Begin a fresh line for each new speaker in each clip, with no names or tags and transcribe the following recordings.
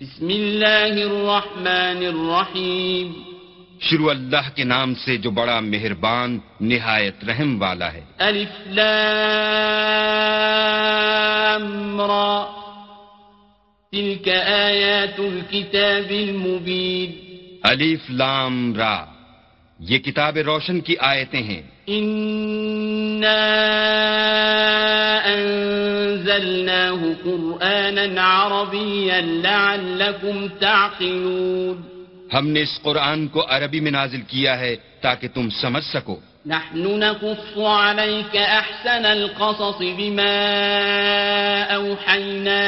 بسم الله الرحمن الرحيم
شروع اللہ کے نام سے جو بڑا مہربان نہایت رحم والا ہے۔
ألف لام را۔ تلك آيات الكتاب المبين
الف لام را۔ یہ کتاب روشن کی آیتیں ہیں۔
إنا أنزلناه قرآنا عربيا لعلكم تعقلون
ہم نے اس قرآن کو عربی میں نازل کیا ہے تاکہ تم سمجھ سکو۔
نحن نقص عليك أحسن القصص بما أوحينا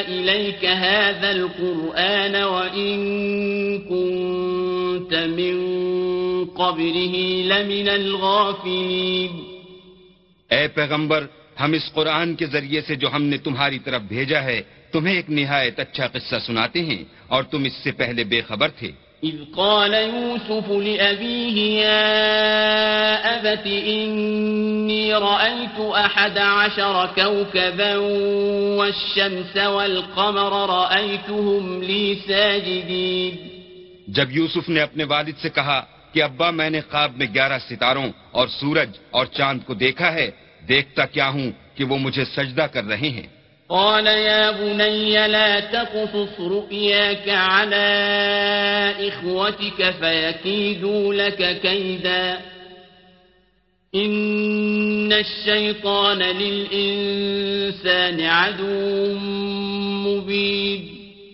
إليك هذا القرآن وإن كنت من قبله لمن الغافلين.
اے پیغمبر ہم اس قرآن کے ذریعے سے جو ہم نے تمہاری طرف بھیجا ہے تمہیں ایک نہایت اچھا قصہ سناتے ہیں اور تم اس سے پہلے بے خبر تھے۔
إذ قال يوسف لأبيه يا أبت إني رأيت أحد عشر كوكبا والشمس والقمر رأيتهم لي ساجدين.
جب یوسف نے اپنے والد سے کہا کہ ابا میں نے خواب میں گیارہ ستاروں اور سورج اور چاند کو دیکھا ہے دیکھتا کیا ہوں کہ وہ مجھے سجدہ کر رہے ہیں۔
قال يا بني لا تقصص رؤياك على إخوتك فيكيدوا لك كيدا. إن الشيطان للإنسان عدو مبين.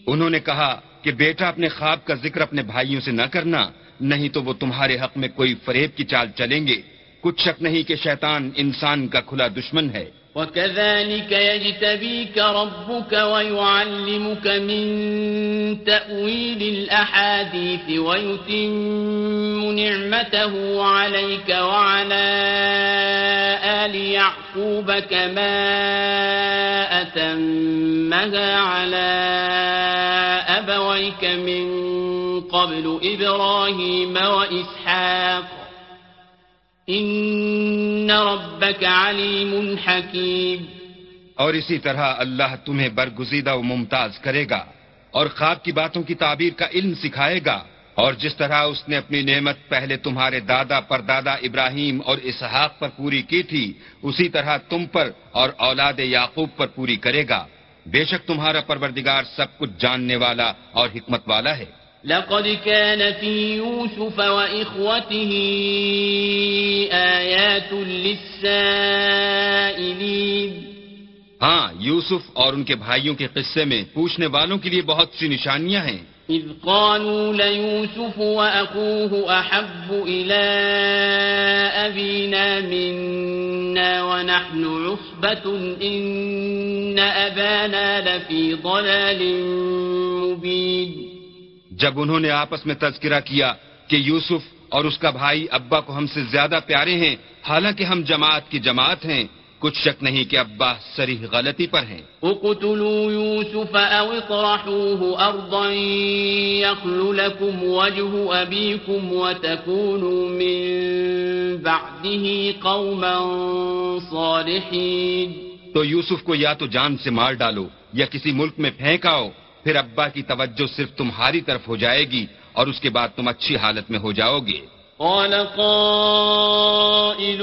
انہوں نے کہا کہ بیٹا اپنے خواب کا ذکر اپنے بھائیوں سے نہ کرنا، نہیں تو وہ تمہارے حق میں کوئی فریب کی چال چلیں گے۔ کچھ شک نہیں کہ شیطان انسان کا کھلا دشمن ہے۔
وكذلك يجتبيك ربك ويعلمك من تأويل الأحاديث ويتم نعمته عليك وعلى آل يعقوب كما أتمها على أبويك من قبل إبراهيم وإسحاق. إن ربك عليم حكيم.
اور اسی طرح اللہ تمہیں برگزیدہ و ممتاز کرے گا اور خواب کی باتوں کی تعبیر کا علم سکھائے گا اور جس طرح اس نے اپنی نعمت پہلے تمہارے دادا پر دادا ابراہیم اور اسحاق پر پوری کی تھی، اسی طرح تم پر اور اولاد یعقوب پر پوری کرے گا۔ بے شک تمہارا پروردگار سب کچھ جاننے والا اور حکمت والا ہے۔
لقد كان في يوسف وإخوته آيات للسائلين.
ہاں یوسف اور ان کے بھائیوں کے قصے میں پوچھنے والوں کے لیے بہت سی نشانیاں ہیں۔
إذ قالوا ليوسف وأخوه أحب إلى أبينا منا ونحن عصبة إن أبانا لفي ضلال مبين.
جب انہوں نے آپس میں تذکرہ کیا کہ یوسف اور اس کا بھائی ابا کو ہم سے زیادہ پیارے ہیں، حالانکہ ہم جماعت کی جماعت ہیں کچھ شک نہیں کہ ابا سریح غلطی پر ہیں۔
اقتلوا يوسف أو اطرحوه أرضا يخل لكم وجه أبيكم وتكونوا من بعده قوما صالحين
تو یوسف کو یا تو جان سے مار ڈالو یا کسی ملک میں پھینک آؤ پھر ابا کی توجہ صرف تمہاری طرف ہو جائے گی اور اس کے بعد تم اچھی حالت میں ہو جاؤ گے۔
قال قائل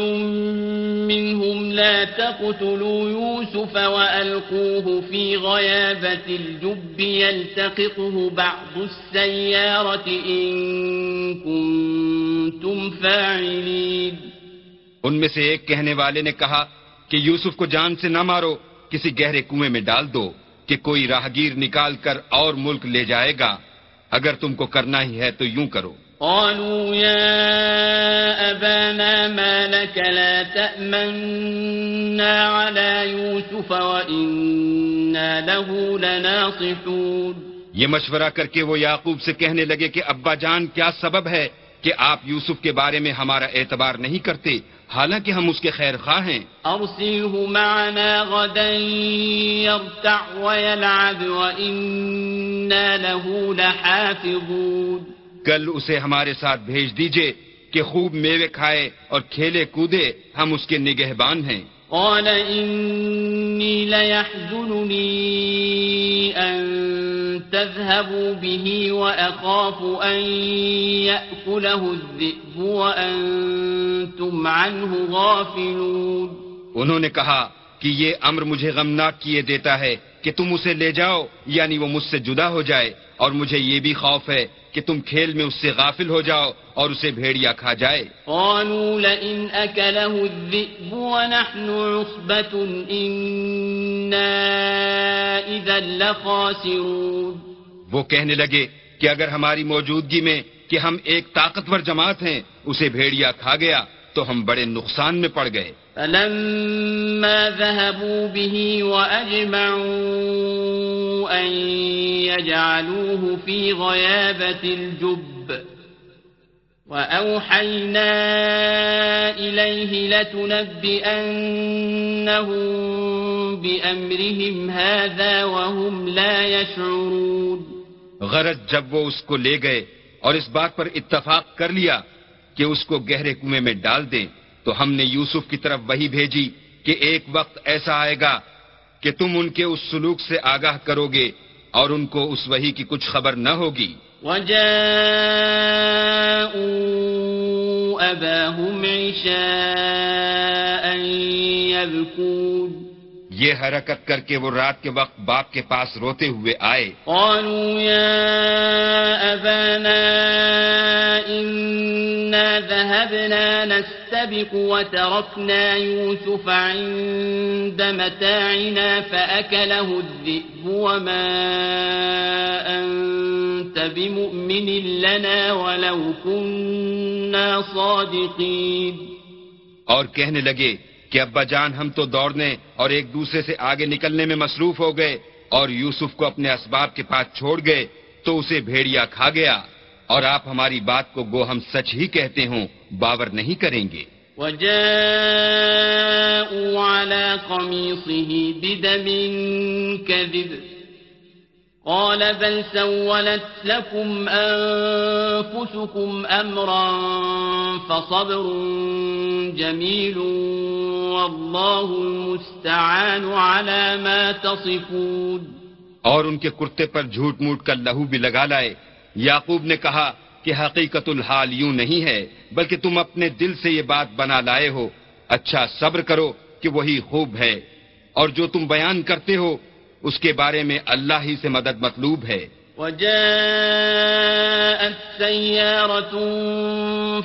منهم لا تقتلوا يوسف وألقوه في غيابة الجب يلتقطه بعض السيارة إن كنتم فاعلين.
ان میں سے ایک کہنے والے نے کہا کہ یوسف کو جان سے نہ مارو، کسی گہرے کنویں میں ڈال دو کہ کوئی راہگیر نکال کر اور ملک لے جائے گا۔ اگر تم کو کرنا ہی ہے تو یوں کرو۔
قالوا يا أبانا ما لك لا تأمنا على يوسف وإنا له لناصحون.
یہ مشورہ کر کے وہ یعقوب سے کہنے لگے کہ ابا جان کیا سبب ہے کہ آپ یوسف کے بارے میں ہمارا اعتبار نہیں کرتے؟ حالانکہ ہم اس کے خیر خواہ ہیں۔
أرسله معنا غدا يرتع ويلعب وإنا له لحافظون.
کل اسے ہمارے ساتھ بھیج دیجیے کہ خوب میوے کھائے اور کھیلے کودے ہم اس کے نگہبان ہیں۔
قال إني ليحزنني أن تذهبوا به وأخاف أن يأكله الذئب وأنتم عنه غافلون۔
انہوں نے کہا کہ یہ امر مجھے غمناک کیے دیتا ہے کہ تم اسے لے جاؤ یعنی وہ مجھ سے جدا ہو جائے اور مجھے یہ بھی خوف ہے کہ تم کھیل میں اس سے غافل ہو جاؤ اور اسے بھیڑیا کھا جائے۔
قالوا لئن الذئب ونحن عصبة إنا إذا لخاسرون۔
وہ کہنے لگے کہ اگر ہماری موجودگی میں کہ ہم ایک طاقتور جماعت ہیں اسے بھیڑیا کھا گیا تو ہم بڑے نقصان میں پڑ گئے۔
فلما ذهبوا به وأجمعوا أن يجعلوه في غيابة الجب وأوحينا إليه لتنبئنهم بأمرهم هذا وهم لا يشعرون
غرض جب وہ اس کو لے گئے اور اس بات پر اتفاق کر لیا کہ اس کو گہرے کنویں میں ڈال دیں۔ تو ہم نے یوسف کی طرف وہی بھیجی کہ ایک وقت ایسا آئے گا کہ تم ان کے اس سلوک سے آگاہ کرو گے اور ان کو اس وہی کی کچھ خبر نہ ہوگی۔
وجاءوا أباهم عشاء يبكون
یہ حرکت کر کے وہ رات کے وقت باپ کے پاس روتے ہوئے آئے۔
قالوا يا أبانا إنا ذهبنا نستبق وتركنا يوسف عند متاعنا فأكله الذئب وما أنت بمؤمن لنا ولو كنا صادقين۔
اور کہنے لگے کہ ابا جان ہم تو دوڑنے اور ایک دوسرے سے آگے نکلنے میں مصروف ہو گئے اور یوسف کو اپنے اسباب کے پاس چھوڑ گئے تو اسے بھیڑیا کھا گیا اور آپ ہماری بات کو گو ہم سچ ہی کہتے ہوں، باور نہیں کریں گے۔
وجاءوا على قميصه بدم كذب۔ قال بل سولت لكم أنفسكم أمرا فصبر جميل والله المستعان على ما تصفون
اور ان کے کرتے پر جھوٹ موٹ کر لہو بھی لگا لائے۔ یعقوب نے کہا کہ حقیقت الحال یوں نہیں ہے، بلکہ تم اپنے دل سے یہ بات بنا لائے ہو۔ اچھا صبر کرو کہ وہی خوب ہے۔ اور جو تم بیان کرتے ہو اس کے بارے میں اللہ ہی سے مدد مطلوب ہے۔
وجاءت سيارة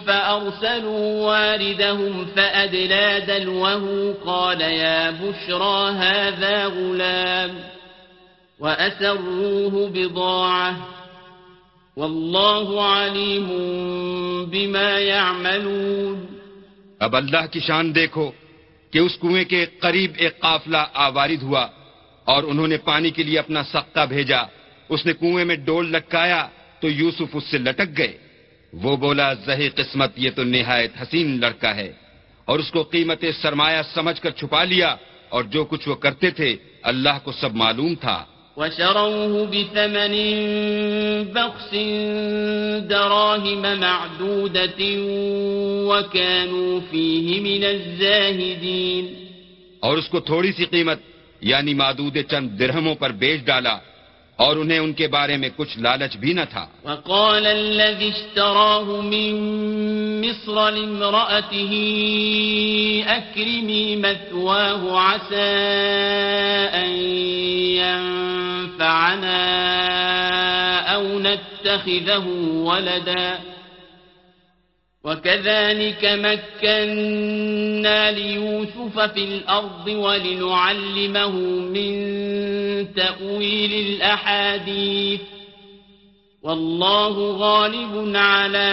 فأرسلوا واردهم فأدلى دلوه قال يا بشرى هذا غلام وأسروه بضاعة والله عليم بما يعملون۔
اب اللہ کی شان دیکھو کہ اس کنویں کے قریب ایک قافلہ آوارد ہوا۔ اور انہوں نے پانی کے لیے اپنا سختہ بھیجا۔ اس نے کنویں میں ڈول لٹکایا تو یوسف اس سے لٹک گئے۔ وہ بولا زہی قسمت یہ تو نہایت حسین لڑکا ہے۔ اور اس کو قیمت سرمایہ سمجھ کر چھپا لیا اور جو کچھ وہ کرتے تھے اللہ کو سب معلوم تھا۔
وشروه بثمن بخس دراهم معدودة وكانوا فيه من الزاهدين۔
اور اس کو تھوڑی سی قیمت یعنی معدود چند درہموں پر بیچ ڈالا اور انہیں ان کے بارے میں کچھ لالچ بھی نہ تھا۔
وقال الذي اشتراه من مصر لامرأته أكرمي مثواه عسى أن ينفعنا أو نتخذه ولدا۔ وكذلك مكنا ليوسف في الأرض ولنعلمه من تأويل الأحاديث. والله غالب على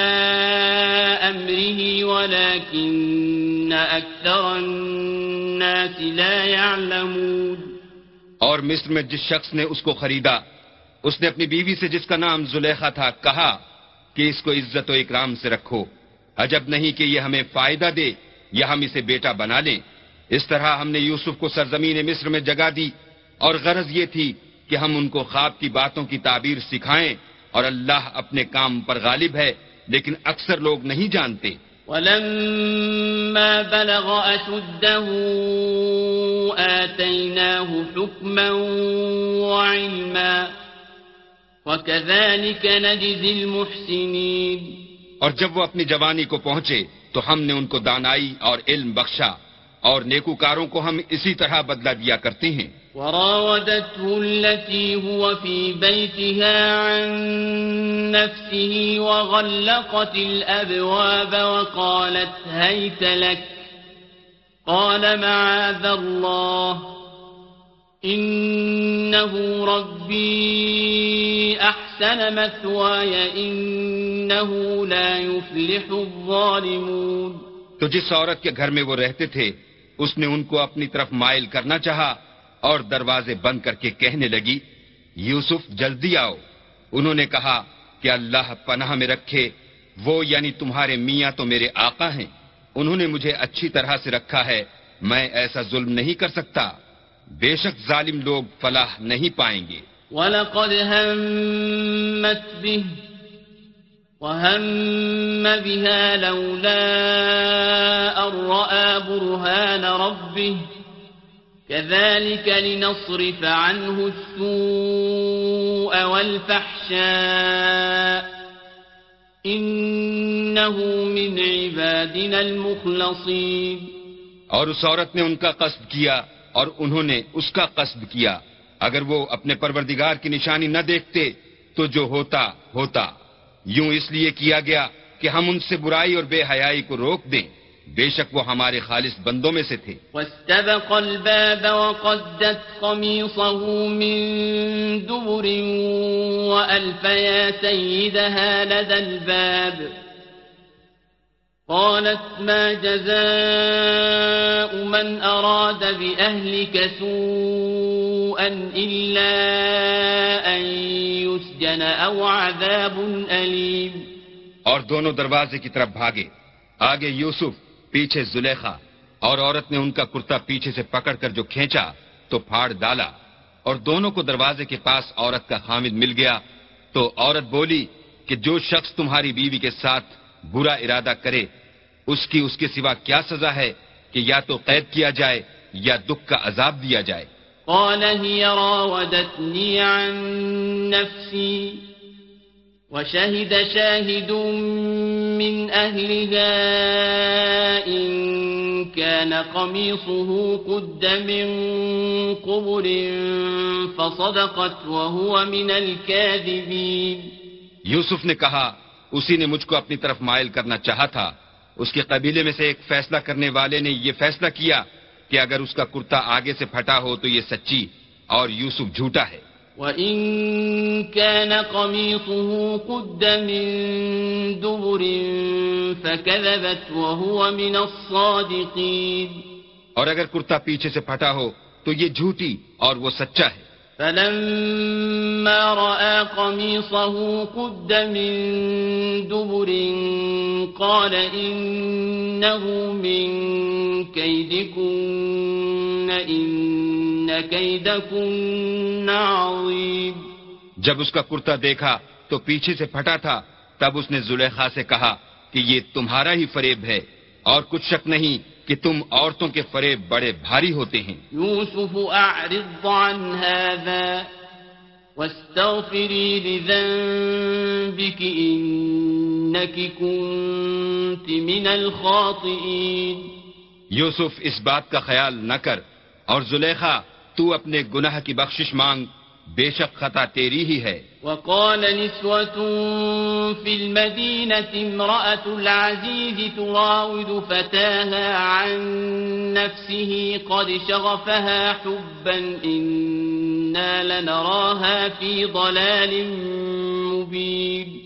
أمره ولكن أكثر الناس لا يعلمون.
اور مصر میں جس شخص نے اس کو خریدا اس نے اپنی بیوی سے جس کا نام زلیخا تھا کہا کہ اس کو عزت و اکرام سے رکھو۔ عجب نہیں کہ یہ ہمیں فائدہ دے یا ہم اسے بیٹا بنا لیں۔ اس طرح ہم نے یوسف کو سرزمین مصر میں جگہ دی اور غرض یہ تھی کہ ہم ان کو خواب کی باتوں کی تعبیر سکھائیں اور اللہ اپنے کام پر غالب ہے، لیکن اکثر لوگ نہیں جانتے۔
ولما بلغ أشده آتيناه حكما وعلما، وكذلك نجزي المحسنين۔
اور جب وہ اپنی جوانی کو پہنچے تو ہم نے ان کو دانائی اور علم بخشا اور نیکوکاروں کو ہم اسی طرح بدلہ دیا کرتے ہیں۔
وراودته التي هو في بيتها عن نفسه وغلقت الأبواب وقالت هيت لك، قال معاذ الله إنه ربي أحسن مثواي إنه لا يفلح الظالمون
تو جس عورت کے گھر میں وہ رہتے تھے، اس نے ان کو اپنی طرف مائل کرنا چاہا اور دروازے بند کر کے کہنے لگی، یوسف، جلدی آؤ. انہوں نے کہا کہ اللہ پناہ میں رکھے، وہ یعنی تمہارے میاں تو میرے آقا ہیں، انہوں نے مجھے اچھی طرح سے رکھا ہے، میں ایسا ظلم نہیں کر سکتا۔ بے شک ظالم لوگ فلاح نہیں پائیں گے۔
وَلَقَدْ هَمَّتْ بِهِ وَهَمَّ بِهَا لَوْلَا أَن رَّأَىٰ بُرْهَانَ رَبِّهِ كذلك لنصرف عنه السوء والفحشاء إنه من عبادنا المخلصين۔
اور اس عورت نے ان کا قصد کیا اور انہوں نے اس کا قصد کیا۔ اگر وہ اپنے پروردگار کی نشانی نہ دیکھتے، تو جو ہوتا ہوتا۔ یوں اس لیے کیا گیا کہ ہم ان سے برائی اور بے حیائی کو روک دیں۔ بے شک وہ ہمارے خالص بندوں میں سے تھے۔
واستبق الباب وقدت قميصه من دبر سيدها لدى الباب۔ قالت ما جزاء من أراد بأهلك سوءا إلا أن يسجن أو عذاب أليم.
اور دونوں دروازے کی طرف بھاگے. آگے یوسف، پیچھے زلیخا، اور عورت نے ان کا کرتا پیچھے سے پکڑ کر جو کھینچا، تو پھاڑ ڈالا۔ اور دونوں کو دروازے کے پاس عورت کا خامد مل گیا۔ تو عورت بولی کہ جو شخص تمہاری بیوی کے ساتھ برا ارادہ کرے اس کی اس کے سوا کیا سزا ہے کہ یا تو قید کیا جائے یا دکھ کا عذاب دیا جائے؟
قال هي راودتني عن نفسي وشهد شاهد من أهلها إن كان قميصه قد من قبر فصدقت وهو من الكاذبين.
یوسف نے کہا اسی نے مجھ کو اپنی طرف مائل کرنا چاہا تھا۔ اس کے قبیلے میں سے ایک فیصلہ کرنے والے نے یہ فیصلہ کیا کہ اگر اس کا کرتا آگے سے پھٹا ہو تو یہ سچی اور یوسف جھوٹا ہے۔
وَإِن كَانَ قَمِيصُهُ قُدَّ مِن دُبُرٍ فَكَذَبَتْ وَهُوَ مِنَ الصَّادِقِينَ۔
اور اگر کرتا پیچھے سے پھٹا ہو تو یہ جھوٹی اور وہ سچا ہے۔
فَلَمَّا رَأَى قَمِيصَهُ قُدَّ مِن دُبُرٍ قَالَ إِنَّهُ مِن كَيْدِكُنَّ، إِنَّ
جب اس کا کرتا دیکھا تو پیچھے سے پھٹا تھا، تب اس نے زلیخا سے کہا کہ یہ تمہارا ہی فریب ہے اور کچھ شک نہیں کہ تم عورتوں کے فریب بڑے بھاری ہوتے ہیں۔
یوسف اعرض عن هذا واستغفری لذنبك انك كنت من الخاطئین۔
یوسف اس بات کا خیال نہ کر اور زلیخا تو اپنے گناہ کی بخشش مانگ۔ بے شک خطا تیری ہی ہے۔
وقال نسوة في المدينة امرأة العزيز تراود فتاها عن نفسه قد شغفها حبا إنا لنراها في ضلال مبين۔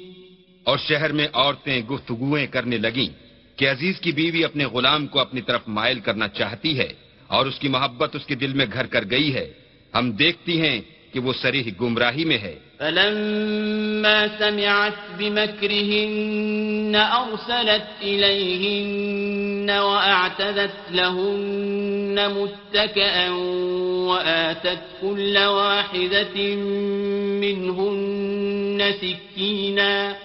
اور شہر میں عورتیں گفتگویں کرنے لگیں کہ عزیز کی بیوی اپنے غلام کو اپنی طرف مائل کرنا چاہتی ہے اور اس کی محبت اس کے دل میں گھر کر گئی ہے۔ ہم دیکھتی ہیں کہ وہ سریح گمراہی میں ہے۔
فلما سمعت بمكرهن أرسلت إليهن وأعتدت لهن متكأا وآتت كل واحدة منهن سكيناً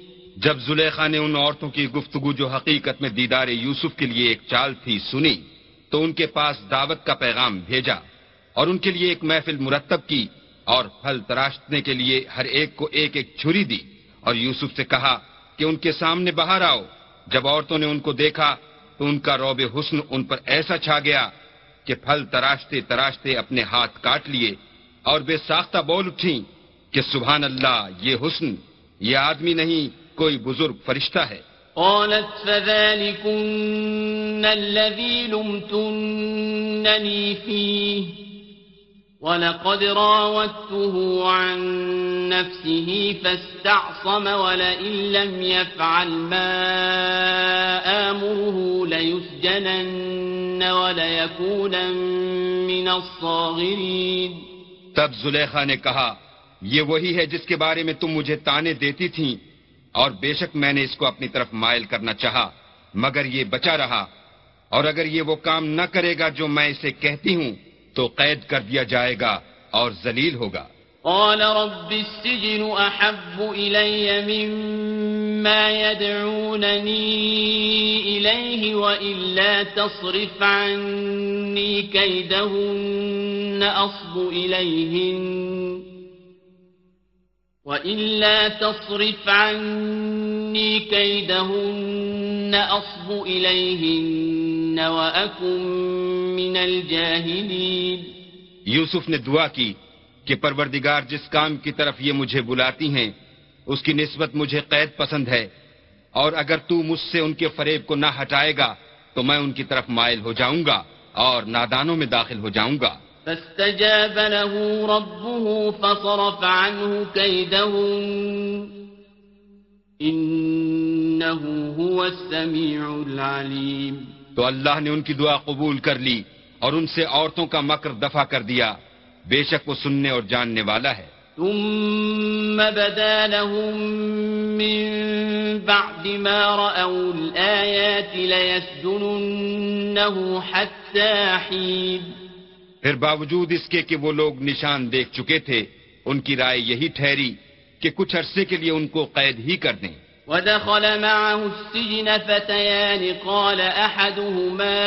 جب زلیخا نے ان عورتوں کی گفتگو جو حقیقت میں دیدار یوسف کے لیے ایک چال تھی سنی، تو ان کے پاس دعوت کا پیغام بھیجا اور ان کے لیے ایک محفل مرتب کی اور پھل تراشنے کے لیے ہر ایک کو ایک ایک چھری دی اور یوسف سے کہا کہ ان کے سامنے باہر آؤ۔ جب عورتوں نے ان کو دیکھا، تو ان کا روب حسن ان پر ایسا چھا گیا کہ پھل تراشتے تراشتے اپنے ہاتھ کاٹ لیے اور بے ساختہ بول اٹھی کہ سبحان اللہ، یہ حسن، یہ آدمی نہیں کوئی بزرگ فرشتہ ہے۔
قالت فذلكن الذي لمتنني فيه ولقد راودته عن نفسه فاستعصم ولئن لم يفعل ما آمره ليسجنن وليكون من الصاغرين۔
تب زلیخا نے کہا یہ وہی ہے جس کے بارے میں تم مجھے تانے دیتی تھیں۔ اور بے شک میں نے اس کو اپنی طرف مائل کرنا چاہا، مگر یہ بچا رہا۔ اور اگر یہ وہ کام نہ کرے گا جو میں اسے کہتی ہوں، تو قید کر دیا جائے گا اور ذلیل ہوگا۔
قال رب السجن احب الي مما يدعونني اليه والا تصرف عني كيدهن اصب اليهن وإلا تصرف عني كيدهن أصب إليهن وأكن من الجاهلين
یوسف نے دعا کی کہ پروردگار جس کام کی طرف یہ مجھے بلاتی ہیں، اس کی نسبت مجھے قید پسند ہے، اور اگر تو مجھ سے ان کے فریب کو نہ ہٹائے گا، تو میں ان کی طرف مائل ہو جاؤں گا اور نادانوں میں داخل ہو جاؤں گا۔
فاستجاب له ربه فصرف عنه كيدهن. إنه هو السميع العليم.
تو اللہ نے ان کی دعا قبول کر لی اور ان سے عورتوں کا مکر دفع کر دیا. بے شک وہ سننے اور جاننے والا ہے.
ثم بدا لهم من بعد ما رأوا الآيات ليسجننه حتى حين
پھر باوجود اس کے کہ وہ لوگ نشان دیکھ چکے تھے، ان کی رائے یہی ٹھہری کہ کچھ عرصے کے لیے ان کو قید ہی کر دیں۔
ودخل معه السجن فتيان قال أحدهما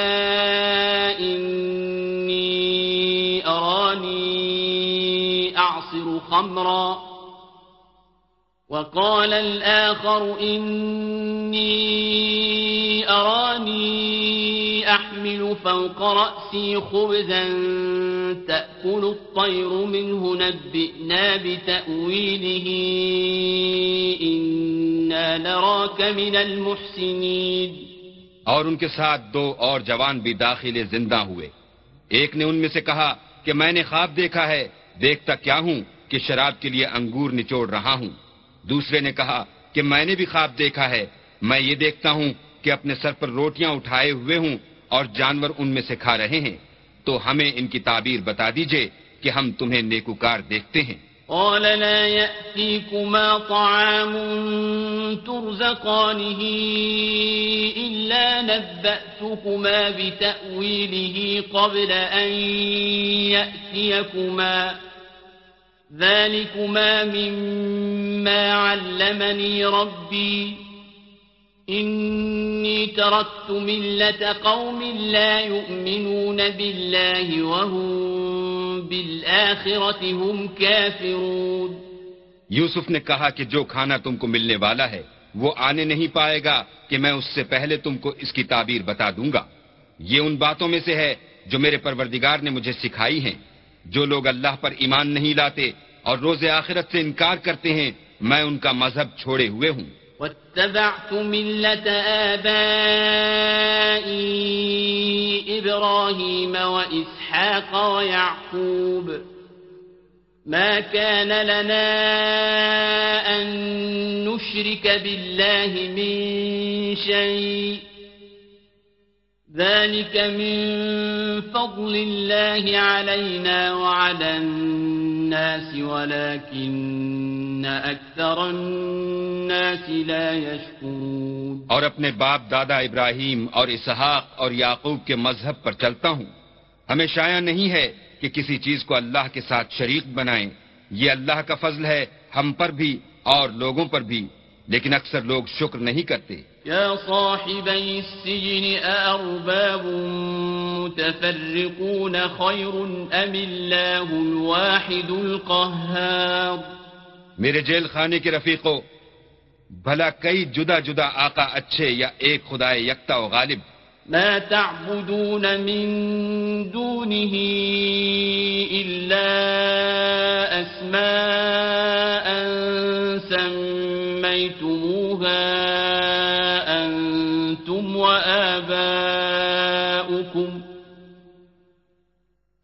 إني أراني أعصر خمرا وقال الآخر إني أراني أحمل فوق رأسي خبزا تأكل الطير منه نبئنا بتأويله إنا نراك من المحسنين.
اور ان کے ساتھ دو اور جوان بھی داخل زندہ ہوئے۔ ایک نے ان میں سے کہا کہ میں نے خواب دیکھا ہے، دیکھتا کیا ہوں کہ شراب کے لیے انگور نچوڑ رہا ہوں۔ دوسرے نے کہا کہ میں نے بھی خواب دیکھا ہے۔ میں یہ دیکھتا ہوں کہ اپنے سر پر روٹیاں اٹھائے ہوئے ہوں اور جانور ان میں سے کھا رہے ہیں۔ تو ہمیں ان کی تعبیر بتا دیجیے کہ ہم تمہیں نیکوکار دیکھتے ہیں۔
قال لا يأتيكما طعام ترزقانه إلا نبأتكما بتأويله قبل أن يأتيكما ذلكما مما علمني ربي إني تركت ملة قوم لا يؤمنون بالله وهم بالآخرة هم كافرون
یوسف نے کہا کہ جو کھانا تم کو ملنے والا ہے، وہ آنے نہیں پائے گا کہ میں اس سے پہلے تم کو اس کی تعبیر بتا دوں گا۔ یہ ان باتوں میں سے ہے جو میرے پروردگار نے مجھے سکھائی ہیں۔ جو لوگ اللہ پر ایمان نہیں لاتے اور روز آخرت سے انکار کرتے ہیں، میں ان کا مذہب چھوڑے ہوئے ہوں۔
واتبعت ملة آبائي إبراهيم وإسحاق ويعقوب ما كان لنا أن نشرك بالله من شيء ذلك من فضل الله علينا وعلى الناس، ولكن أكثر الناس لا يشكرون.
اور اپنے باپ دادا ابراہیم اور اسحاق اور یعقوب کے مذہب پر چلتا ہوں۔ ہمیں شایع نہیں ہے کہ کسی چیز کو اللہ کے ساتھ شریک بنائیں۔ یہ اللہ کا فضل ہے ہم پر بھی اور لوگوں پر بھی، لیکن اکثر لوگ شکر نہیں کرتے۔
يا صاحبي السجن أأرباب متفرقون خير أم الله الواحد القهار؟
میرے جیل خانے کے رفیقوں بھلا کئی جدا جدا آقا اچھے یا ایک خدائے یکتا و غالب۔
ما تعبدون من دونه إلا أسماء سميتموها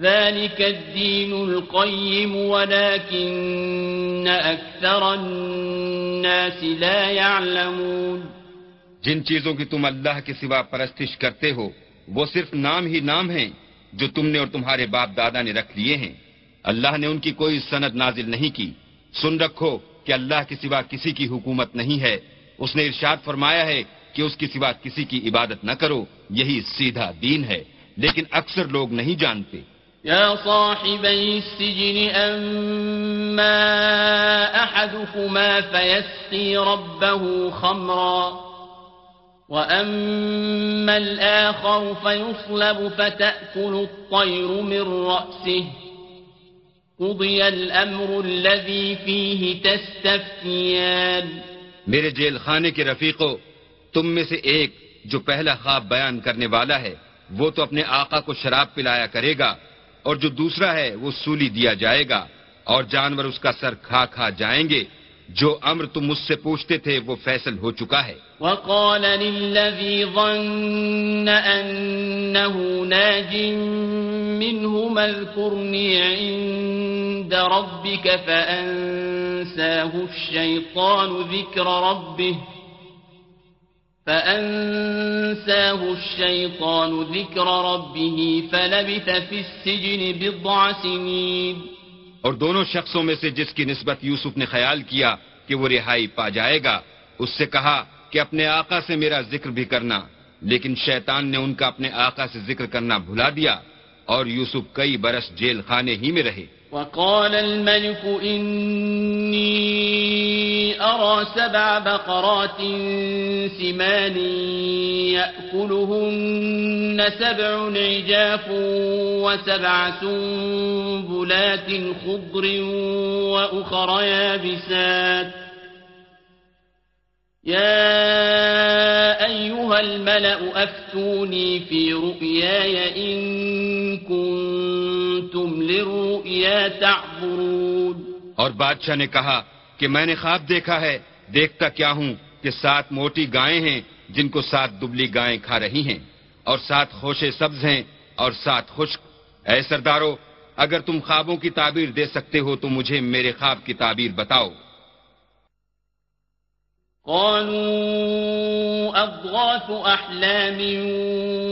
ذلك الدين القيم، ولكن أكثر الناس لا يعلمون.
جن چیزوں کی تم اللہ کے سوا پرستش کرتے ہو، وہ صرف نام ہی نام ہیں جو تم نے اور تمہارے باپ دادا نے رکھ لیے ہیں۔ اللہ نے ان کی کوئی سند نازل نہیں کی۔ سن رکھو کہ اللہ کے سوا کسی کی حکومت نہیں ہے۔ اس نے ارشاد فرمایا ہے کہ اس کے سوا کسی کی عبادت نہ کرو، یہی سیدھا دین ہے۔ لیکن اکثر لوگ نہیں جانتے۔
يا صاحبي السجن أما أحدكما فيسقي ربه خمرا وأما الآخر فيصلب فتأكل الطير من رأسه. قضي الأمر الذي فيه تستفتيان.
میرے جیل خانے کے رفیقوں تم میں سے ایک جو پہلا خواب بیان کرنے والا ہے وہ تو اپنے آقا کو شراب پلایا کرے گا اور جو دوسرا ہے وہ سولی دیا جائے گا اور جانور اس کا سر کھا کھا جائیں گے۔ جو امر تم مجھ سے پوچھتے تھے وہ فیصل ہو چکا ہے۔
وقال للذي ظن أنه ناج منهما اذكرني عند ربك فأنساه الشيطان ذكر ربه۔ فأنساه الشيطان ذكر ربه فلبث في السجن بضع سنين۔
اور دونوں شخصوں میں سے جس کی نسبت یوسف نے خیال کیا کہ وہ رہائی پا جائے گا اس سے کہا کہ اپنے آقا سے میرا ذکر بھی کرنا۔ لیکن شیطان نے ان کا اپنے آقا سے ذکر کرنا بھلا دیا اور یوسف کئی برس جیل خانے ہی میں رہے۔
وقال الملك إني أرى سبع بقرات سمان يأكلهن سبع عجاف وسبع سنبلات خضر وأخر يابسات. يا أيها الملأ أفتوني في رؤياي إن كنتم للرؤيا تعبرون.
اور بادشاہ نے کہا کہ میں نے خواب دیکھا ہے دیکھتا کیا ہوں کہ سات موٹی گائیں ہیں جن کو سات دبلی گائیں کھا رہی ہیں۔ اور سات خوشے سبز ہیں اور سات خشک۔ اے سردارو اگر تم خوابوں کی تعبیر دے سکتے ہو تو مجھے میرے خواب کی تعبیر بتاؤ۔
قالوا أضغاث أحلام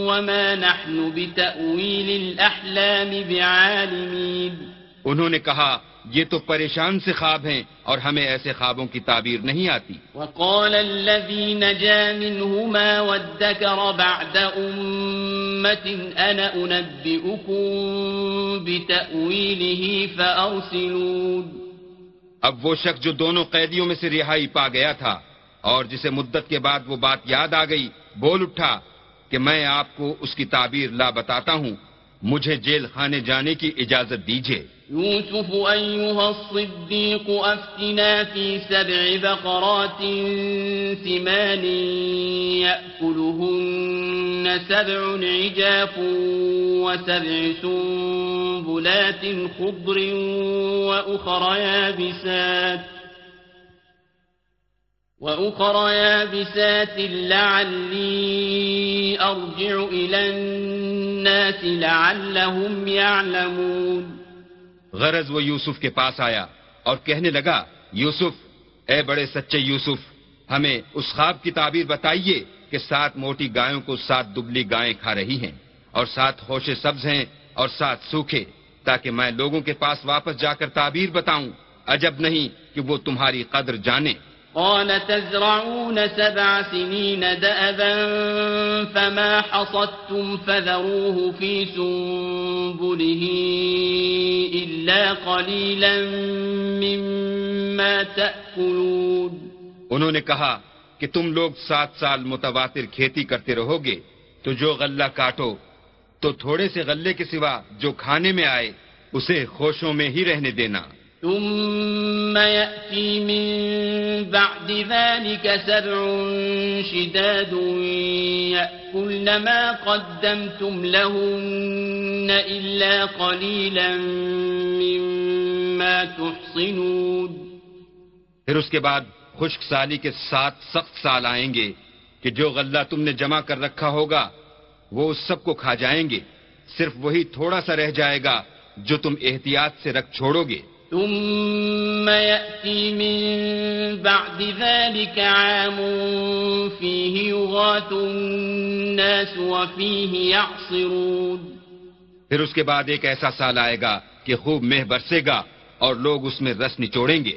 وما نحن بتأويل الأحلام بعالمين۔
انہوں نے کہا یہ تو پریشان سے خواب ہیں اور ہمیں ایسے خوابوں کی تعبیر نہیں آتی۔
وقال الذي نجا منهما وادكر بعد أمة أنا أنبئكم بتأويله فأرسلون۔
اب وہ شخص جو دونوں قیدیوں میں سے رہائی پا گیا تھا اور جسے مدت کے بعد وہ بات یاد آ گئی بول اٹھا کہ میں آپ کو اس کی تعبیر لا بتاتا ہوں۔ مجھے جیل خانے جانے کی اجازت دیجیے
يوسف أيها الصديق أفتنا في سبع بقرات سمان يأكلهن سبع عجاف وسبع سنبلات خضر وأخر يابسات وأخر يابسات لعلي أرجع إلى الناس لعلهم يعلمون
غرض وہ یوسف کے پاس آیا اور کہنے لگا، یوسف، اے بڑے سچے یوسف، ہمیں اس خواب کی تعبیر بتائیے کہ سات موٹی گایوں کو سات دبلی گائیں کھا رہی ہیں اور سات خوشے سبز ہیں اور سات سوکھے، تاکہ میں لوگوں کے پاس واپس جا کر تعبیر بتاؤں۔ عجب نہیں کہ وہ تمہاری قدر جانے۔
قال تزرعون سبع سنين دأبا فما حصدتم فذروه في سنبله إلا قليلا مما تأكلون
انہوں نے کہا کہ تم لوگ سات سال متواتر کھیتی کرتے رہو گے تو جو غلہ کاٹو تو تھوڑے سے غلے کے سوا جو کھانے میں آئے اسے خوشوں میں ہی رہنے دینا۔
ثم يأتي من بعد ذلك سبع شداد يأكلن ما قدمتم لهن إلا قليلا مما تحصنون.
پھر اس کے بعد خشک سالی کے سات سخت سال آئیں گے کہ جو غلہ تم نے جمع کر رکھا ہوگا، وہ اس سب کو کھا جائیں گے۔ صرف وہی تھوڑا سا رہ جائے گا جو تم احتیاط سے رکھ چھوڑو گے۔
ثم يأتي من بعد ذلك عام فيه يغاث الناس وفيه يعصرون.
پھر اس کے بعد ایک ایسا سال آئے گا کہ خوب مہ برسے گا اور لوگ اس میں رس نچوڑیں گے۔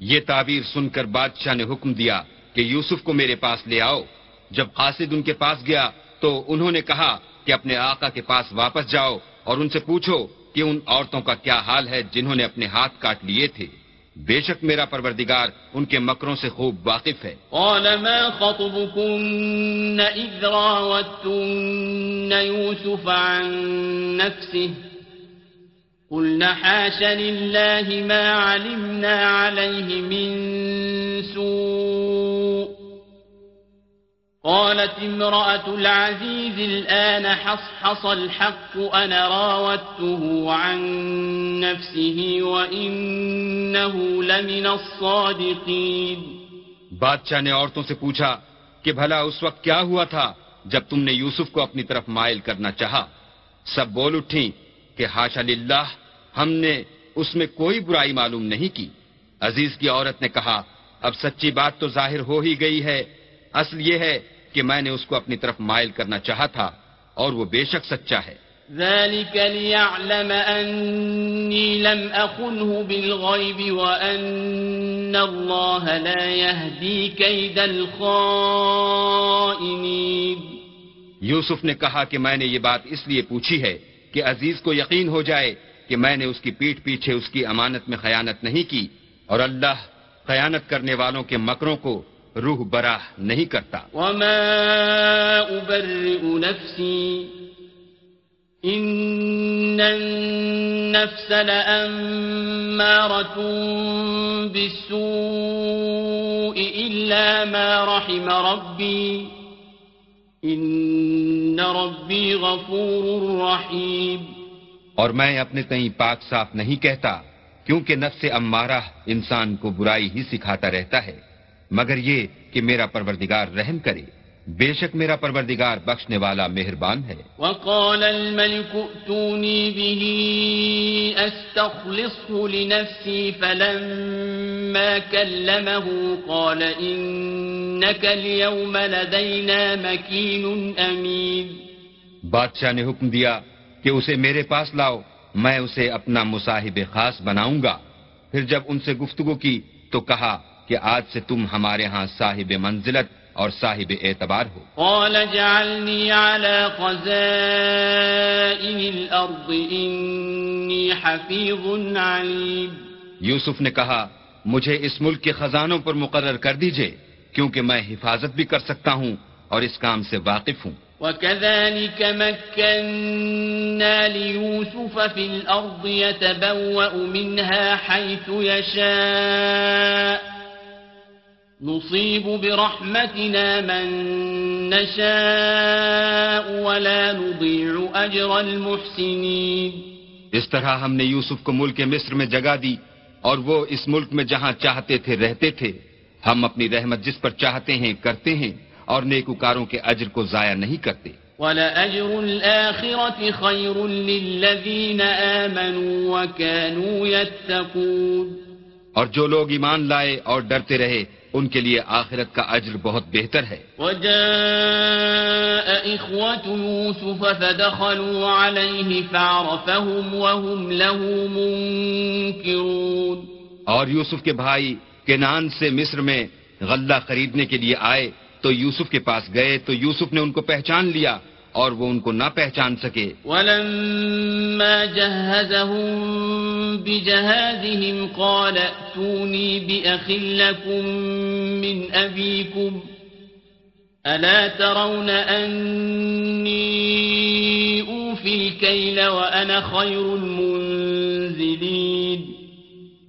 یہ تعبیر سن کر بادشاہ نے حکم دیا کہ یوسف کو میرے پاس لے آؤ۔ جب قاصد ان کے پاس گیا تو انہوں نے کہا کہ اپنے آقا کے پاس واپس جاؤ اور ان سے پوچھو کہ ان عورتوں کا کیا حال ہے جنہوں نے اپنے ہاتھ کاٹ لیے تھے۔ بے شک میرا پروردگار ان کے مکروں سے خوب واقف ہے۔
قال ما خطبكن اذ راوتن يوسف عن نفسه؟ قلنا حاش لله ما علمنا عليه من سوء. قالت امرأة العزيز الآن حصحص الحق أنا راودته عن نفسه وإنه لمن الصادقين.
بادشاہ نے عورتوں سے پوچھا کہ بھلا اس وقت کیا ہوا تھا جب تم نے یوسف کو اپنی طرف مائل کرنا چاہا؟ سب بول اٹھیں کہ ہاشا للہ ہم نے اس میں کوئی برائی معلوم نہیں کی۔ عزیز کی عورت نے کہا اب سچی بات تو ظاہر ہو ہی گئی ہے۔ اصل یہ ہے کہ میں نے اس کو اپنی طرف مائل کرنا چاہا تھا اور وہ بے شک سچا ہے۔
ذلك ليعلم أني لم أخنه بالغيب وأن الله لا يهدي كيد الخائنين۔
یوسف نے کہا کہ میں نے یہ بات اس لیے پوچھی ہے کہ عزیز کو یقین ہو جائے کہ میں نے اس کی پیٹ پیچھے اس کی امانت میں خیانت نہیں کی اور اللہ خیانت کرنے والوں کے مکروں کو روح براہ نہیں کرتا۔
وما أبرئ نفسي، إن النفس لأمارة بالسوء إلا ما رحم ربي۔ ان ربی غفور رحیم
اور میں اپنے کہیں پاک صاف نہیں کہتا، کیونکہ نفس امارہ انسان کو برائی ہی سکھاتا رہتا ہے، مگر یہ کہ میرا پروردگار رحم کرے۔ بے شک میرا پروردگار بخشنے والا مہربان ہے۔
وقال الملك ائتوني به استخلصه لنفسي فلما كلمه قال إنك اليوم لدينا مكين أمين۔
بادشاہ نے حکم دیا کہ اسے میرے پاس لاؤ میں اسے اپنا مصاحب خاص بناؤں گا۔ پھر جب ان سے گفتگو کی تو کہا کہ آج سے تم ہمارے ہاں صاحب منزلت اور صاحب اعتبار ہو۔
قال اجعلني على خزائن الأرض إني حفيظ عليم۔
یوسف نے کہا مجھے اس ملک کے خزانوں پر مقرر کر دیجیے کیونکہ میں حفاظت بھی کر سکتا ہوں اور اس کام سے واقف ہوں۔
وكذلك مكنا ليوسف في الأرض يتبوأ منها حيث يشاء۔ نصيب برحمتنا من نشاء ولا نضيع أجر المحسنين.
اس طرح ہم نے یوسف کو ملک مصر میں جگہ دی اور وہ اس ملک میں جہاں چاہتے تھے رہتے تھے ہم اپنی رحمت جس پر چاہتے ہیں کرتے ہیں اور نیکوکاروں کے اجر کو ضائع نہیں کرتے۔
وَلَأَجْرُ الْآخِرَةِ خَيْرٌ لِلَّذِينَ آمَنُوا وَكَانُوا يَتَّقُونَ۔
اور جو لوگ ایمان لائے اور ڈرتے رہے ان کے لیے آخرت کا اجر بہت بہتر ہے۔
وَجَاءَ إِخْوَةُ يُوسُفَ فَدَخَلُوا عَلَيْهِ فَعَرَفَهُمْ وَهُمْ لَهُ مُنْكِرُونَ۔
اور یوسف کے بھائی کینان سے مصر میں غلہ خریدنے کے لیے آئے تو یوسف کے پاس گئے تو یوسف نے ان کو پہچان لیا۔ اور وہ ان کو نہ پہچان سکے
ولما جهزهم بجهادهم قال اتوني بأخ لكم من أبيكم ألا ترون أني أوفي الكيل وأنا خير المنزلين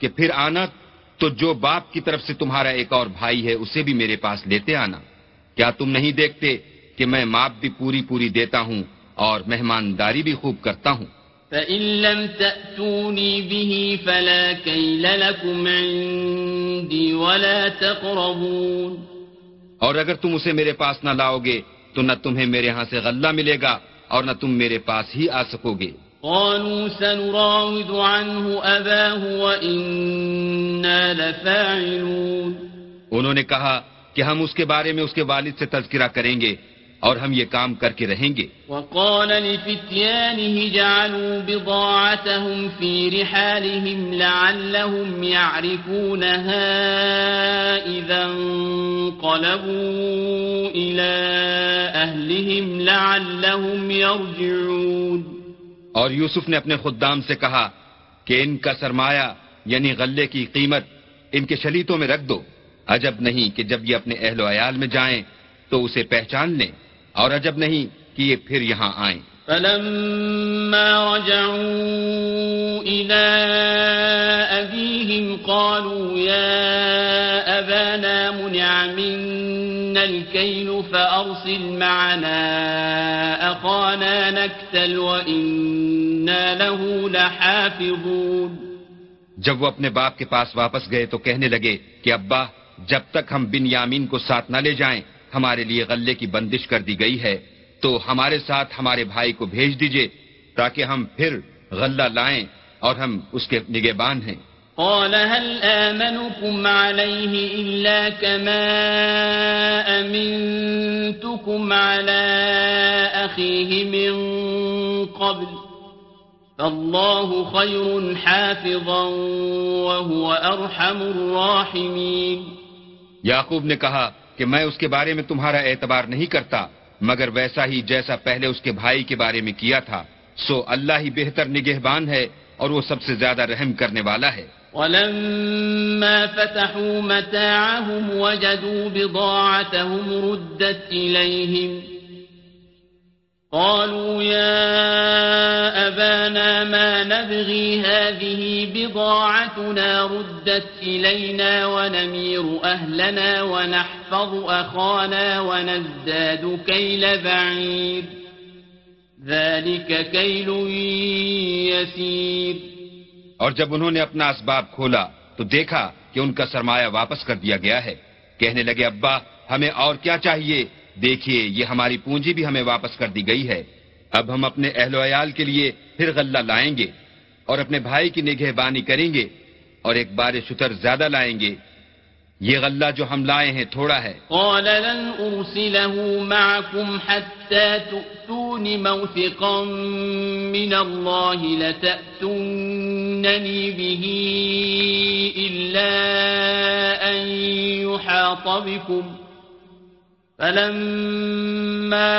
کہ پھر آنا تو جو باپ کی طرف سے تمہارا ایک اور بھائی ہے اسے بھی میرے پاس لیتے آنا۔ کیا تم نہیں دیکھتے کہ میں ماپ بھی پوری پوری دیتا ہوں اور مہمانداری بھی خوب کرتا ہوں؟
فَإِن لَمْ تَأْتُونِي بِهِ فَلَا كَيْلَ لَكُمْ عِنْدِي وَلَا تَقْرَبُونَ۔
اور اگر تم اسے میرے پاس نہ لاؤ گے تو نہ تمہیں میرے ہاں سے غلہ ملے گا اور نہ تم میرے پاس ہی آ سکو گے۔
قالوا سنراود عنه أباه وإنا لفاعلون.
انہوں نے کہا کہ ہم اس کے بارے میں اس کے والد سے تذکرہ کریں گے اور ہم یہ کام کر کے رہیں گے۔
وقال لفتيانه جعلوا بضاعتهم في رحالهم لعلهم يعرفونها إذا انقلبوا إلى أهلهم لعلهم يرجعون.
اور یوسف نے اپنے خدام سے کہا کہ ان کا سرمایہ یعنی غلے کی قیمت ان کے شلیتوں میں رکھ دو۔ عجب نہیں کہ جب یہ اپنے اہل و عیال میں جائیں تو اسے پہچان لیں اور عجب نہیں کہ یہ پھر یہاں آئیں۔
فلما رجعوا إلى أبيهم قالوا يا أبانا منع منا الكيل فأرسل معنا أخانا نكتل وإنا له لحافظون.
جب وہ اپنے باپ کے پاس واپس گئے تو کہنے لگے کہ ابا جب تک ہم بن یامین کو ساتھ نہ لے جائیں ہمارے لیے غلے کی بندش کر دی گئی ہے۔ تو ہمارے ساتھ ہمارے بھائی کو بھیج دیجیے تاکہ ہم پھر غلہ لائیں اور ہم اس کے نگہبان ہیں۔
قال هل آمنكم عليه إلا كما أمنتكم على أخيه من قبل؟ فالله خير حافظا وهو أرحم الراحمين۔
یعقوب نے کہا کہ میں اس کے بارے میں تمہارا اعتبار نہیں کرتا۔ مگر ویسا ہی جیسا پہلے اس کے بھائی کے بارے میں کیا تھا، سو اللہ ہی بہتر نگہبان ہے اور وہ سب سے زیادہ رحم کرنے والا ہے۔
ولما فتحوا متاعهم وجدوا بضاعتهم ردت إليهم قالوا يا أبانا ما نبغي هذه بضاعتنا ردت إلينا ونمير أهلنا ونحفظ أخانا ونزداد كيل بعير. ذلك كيل يسير.
اور جب انہوں نے اپنا اسباب کھولا تو دیکھا کہ ان کا سرمایہ واپس کر دیا گیا ہے۔ کہنے لگے، ابا، ہمیں اور کیا چاہیے؟ دیکھیے، یہ ہماری پونجی بھی ہمیں واپس کر دی گئی ہے۔ اب ہم اپنے اہل و عیال کے لیے پھر غلہ لائیں گے اور اپنے بھائی کی نگہبانی کریں گے اور ایک بار شتر زیادہ لائیں گے۔ یہ غلہ جو ہم لائے ہیں تھوڑا ہے۔
قال لن أرسله معكم حتى تؤتون موثقا من الله لتأتونني به إلا أن يحاط بكم. فلما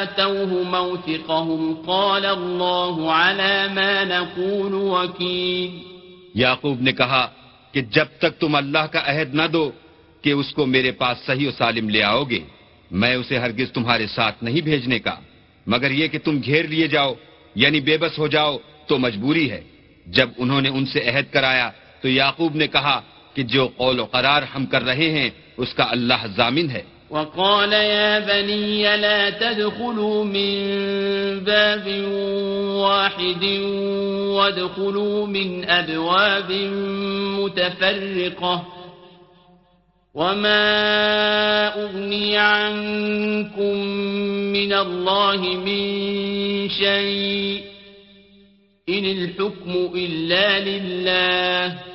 آتوه موثقهم قال الله على ما نقول وكيل.
یعقوب نے کہا کہ جب تک تم اللہ کا عہد نہ دو کہ اس کو میرے پاس صحیح و سالم لے آؤ گے، میں اسے ہرگز تمہارے ساتھ نہیں بھیجنے کا۔ مگر یہ کہ تم گھیر لیے جاؤ یعنی بے بس ہو جاؤ، تو مجبوری ہے۔ جب انہوں نے ان سے عہد کرایا تو یعقوب نے کہا کہ جو قول و قرار ہم کر رہے ہیں اس کا اللہ ضامن ہے۔
وقال يا بني لا تدخلوا من باب واحد وادخلوا من أبواب متفرقة وما أغني عنكم من الله من شيء إن الحكم إلا لله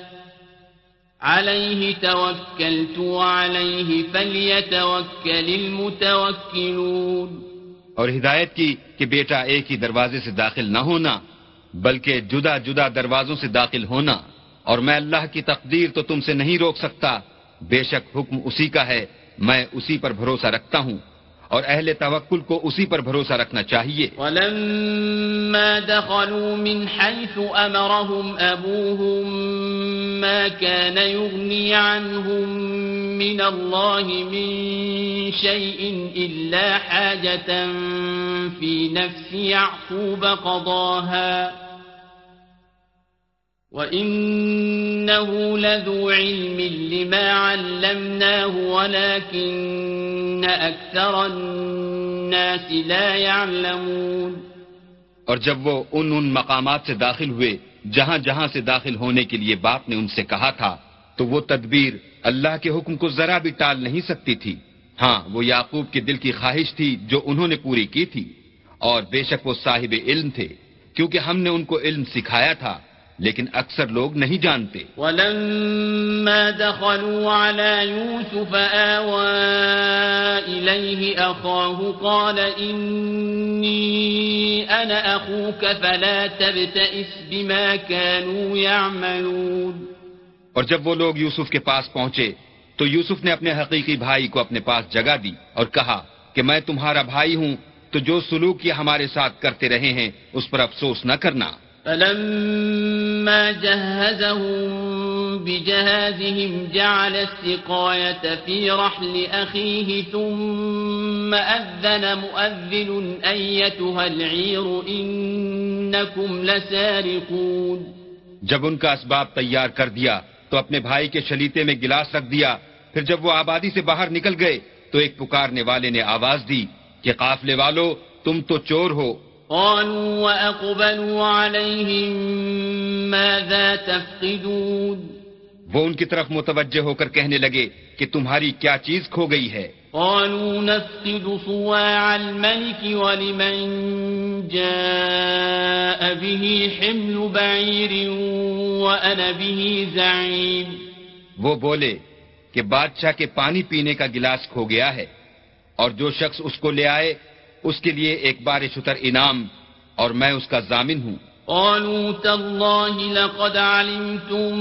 عليه توكلت وعليه فليتوكل المتوكلون
اور ہدایت کی کہ بیٹا ایک ہی دروازے سے داخل نہ ہونا، بلکہ جدا جدا دروازوں سے داخل ہونا۔ اور میں اللہ کی تقدیر تو تم سے نہیں روک سکتا، بے شک حکم اسی کا ہے، میں اسی پر بھروسہ رکھتا ہوں۔ اور اہل توکل کو اسی پر بھروسہ رکھنا چاہیے۔
ولما دخلوا من حيث أمرهم أبوهم ما كان يغني عنهم من الله من شيء إلا حاجة في نفس يعقوب قضاها. وَإِنَّهُ لَذُو عِلْمٍ لِمَا عَلَّمْنَاهُ وَلَكِنَّ أَكْثَرَ النَّاسِ لَا يَعْلَمُونَ
اور جب وہ ان ان مقامات سے داخل ہوئے، جہاں جہاں سے داخل ہونے کے لیے باپ نے ان سے کہا تھا، تو وہ تدبیر اللہ کے حکم کو ذرا بھی ٹال نہیں سکتی تھی۔ ہاں وہ یعقوب کے دل کی خواہش تھی جو انہوں نے پوری کی تھی۔ اور بے شک وہ صاحب علم تھے، کیونکہ ہم نے ان کو علم سکھایا تھا۔ لیکن اکثر لوگ نہیں جانتے۔
ولما دخلوا على يوسف آوى إليه أخاه قال إني أنا أخوك فلا تبتئس بما كانوا يعملون۔
اور جب وہ لوگ یوسف کے پاس پہنچے تو یوسف نے اپنے حقیقی بھائی کو اپنے پاس جگہ دی اور کہا کہ میں تمہارا بھائی ہوں تو جو سلوک یہ ہمارے ساتھ کرتے رہے ہیں اس پر افسوس نہ کرنا۔
فلما جهزهم بجهازهم جعل السقاية في رحل أخيه ثم أذن مؤذن أيتها العير إنكم لسارقون.
جب ان کا اسباب تیار کر دیا تو اپنے بھائی کے شلیتے میں گلاس رکھ دیا، پھر جب وہ آبادی سے باہر نکل گئے تو ایک پکارنے والے نے آواز دی کہ قافلے والو، تم تو چور ہو۔
قالوا وأقبلوا عليهم ماذا تفقدون؟
وہ ان کی طرف متوجہ ہو کر کہنے لگے کہ تمہاری کیا چیز کھو گئی ہے؟
قالوا نفقد صواع الملك ولمن جاء به حمل بعير وأنا به زعيم.
وہ بولے کہ بادشاہ کے پانی پینے کا گلاس کھو گیا ہے اور جو شخص اس کو لے آئے اس کے لیے ایک بار شتر انعام اور میں اس کا ضامن ہوں۔
قالوا تالله لقد علمتم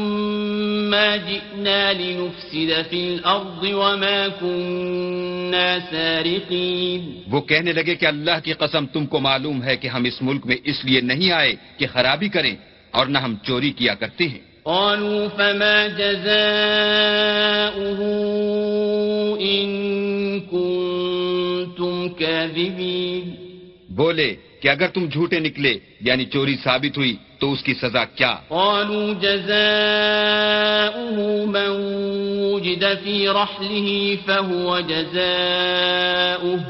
ما جئنا لنفسد في الأرض وما كنا سارقين۔
وہ کہنے لگے کہ اللہ کی قسم تم کو معلوم ہے کہ ہم اس ملک میں اس لیے نہیں آئے کہ خرابی کریں اور نہ ہم چوری کیا کرتے ہیں۔
قالوا فما جزاؤه إن كنتم كاذبين.
بولے کہ اگر تم جھوٹے نکلے یعنی چوری ثابت ہوئی تو اس کی سزا کیا؟
قالوا جزاؤه من وجد في رحله فهو جزاؤه.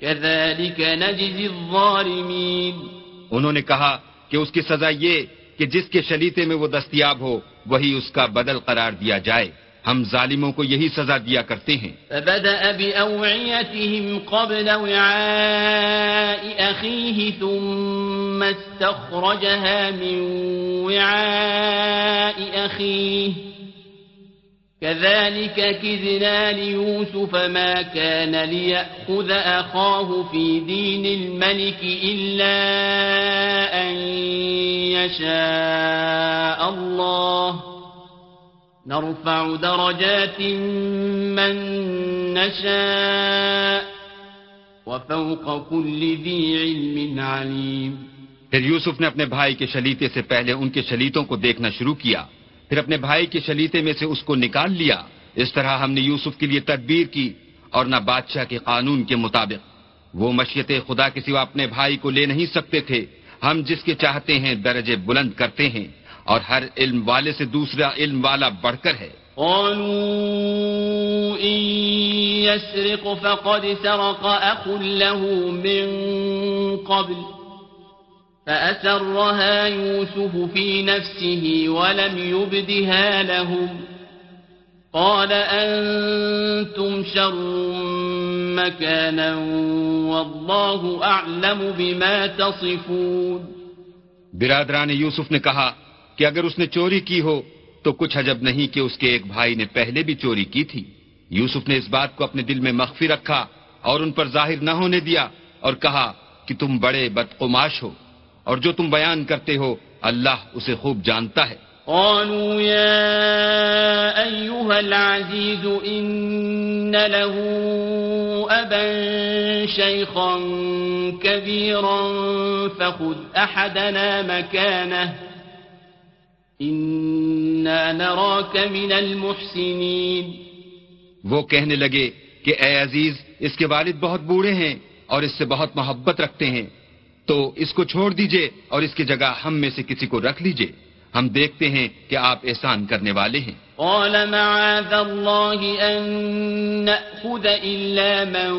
كذلك نجزي الظالمين.
انہوں نے کہا کہ اس کی سزا یہ کہ جس کے شلیتے میں وہ دستیاب ہو وہی اس کا بدل قرار دیا جائے۔ ہم ظالموں کو یہی سزا دیا کرتے ہیں
فبدأ بأوعيتهم قبل وعاء أخيه ثم استخرجها من وعاء أخيه. كذلك كذنا ليوسف ما كان ليأخذ أخاه في دين الملك إلا أن يشاء الله. نرفع درجات من نشاء وفوق كل ذي علم عليم.
پھر یوسف نے اپنے بھائی کے شلیتے سے پہلے ان کے شلیتوں کو دیکھنا شروع کیا، پھر اپنے بھائی کے شلیتے میں سے اس کو نکال لیا۔ اس طرح ہم نے یوسف کے لیے تدبیر کی اور نہ بادشاہ کے قانون کے مطابق۔ وہ مشیت خدا کے سوا اپنے بھائی کو لے نہیں سکتے تھے۔ ہم جس کے چاہتے ہیں درجے بلند کرتے ہیں۔ اور ہر علم والے سے دوسرا علم والا بڑھ کر ہے
قالوا إن يسرق فقد سرق أخ له من قبل فأسرها يوسف في نفسه ولم يبدها لهم. قال أنتم شر مكانا والله أعلم بما تصفون.
برادران یوسف نے کہا کہ اگر اس نے چوری کی ہو تو کچھ عجب نہیں کہ اس کے ایک بھائی نے پہلے بھی چوری کی تھی۔ یوسف نے اس بات کو اپنے دل میں مخفی رکھا اور ان پر ظاہر نہ ہونے دیا اور کہا کہ تم بڑے بدقماش ہو اور جو تم بیان کرتے ہو اللہ اسے خوب جانتا ہے۔
قالوا يا أيها العزيز إن له أبا شيخا كبيرا فخذ أحدنا مكانه إنا نراك من المحسنين
وہ کہنے لگے کہ اے عزیز اس کے والد بہت بوڑھے ہیں اور اس سے بہت محبت رکھتے ہیں۔ تو اس کو چھوڑ دیجیے اور اس کی جگہ ہم میں سے کسی کو رکھ لیجیے۔ ہم دیکھتے ہیں کہ آپ احسان کرنے والے ہیں۔
قال معاذ الله أن نأخذ إلا من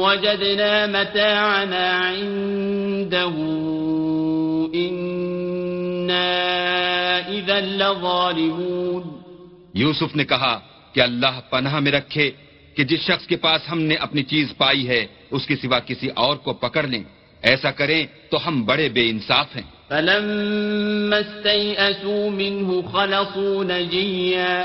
وجدنا متاعنا عنده إنا إذا لظالمون
یوسف نے کہا کہ اللہ پناہ میں رکھے کہ جس شخص کے پاس ہم نے اپنی چیز پائی ہے اس کے سوا کسی اور کو پکڑ لیں۔ ایسا کریں تو ہم بڑے بے انصاف ہیں۔
فلما استيئسوا منه خلصوا نجيا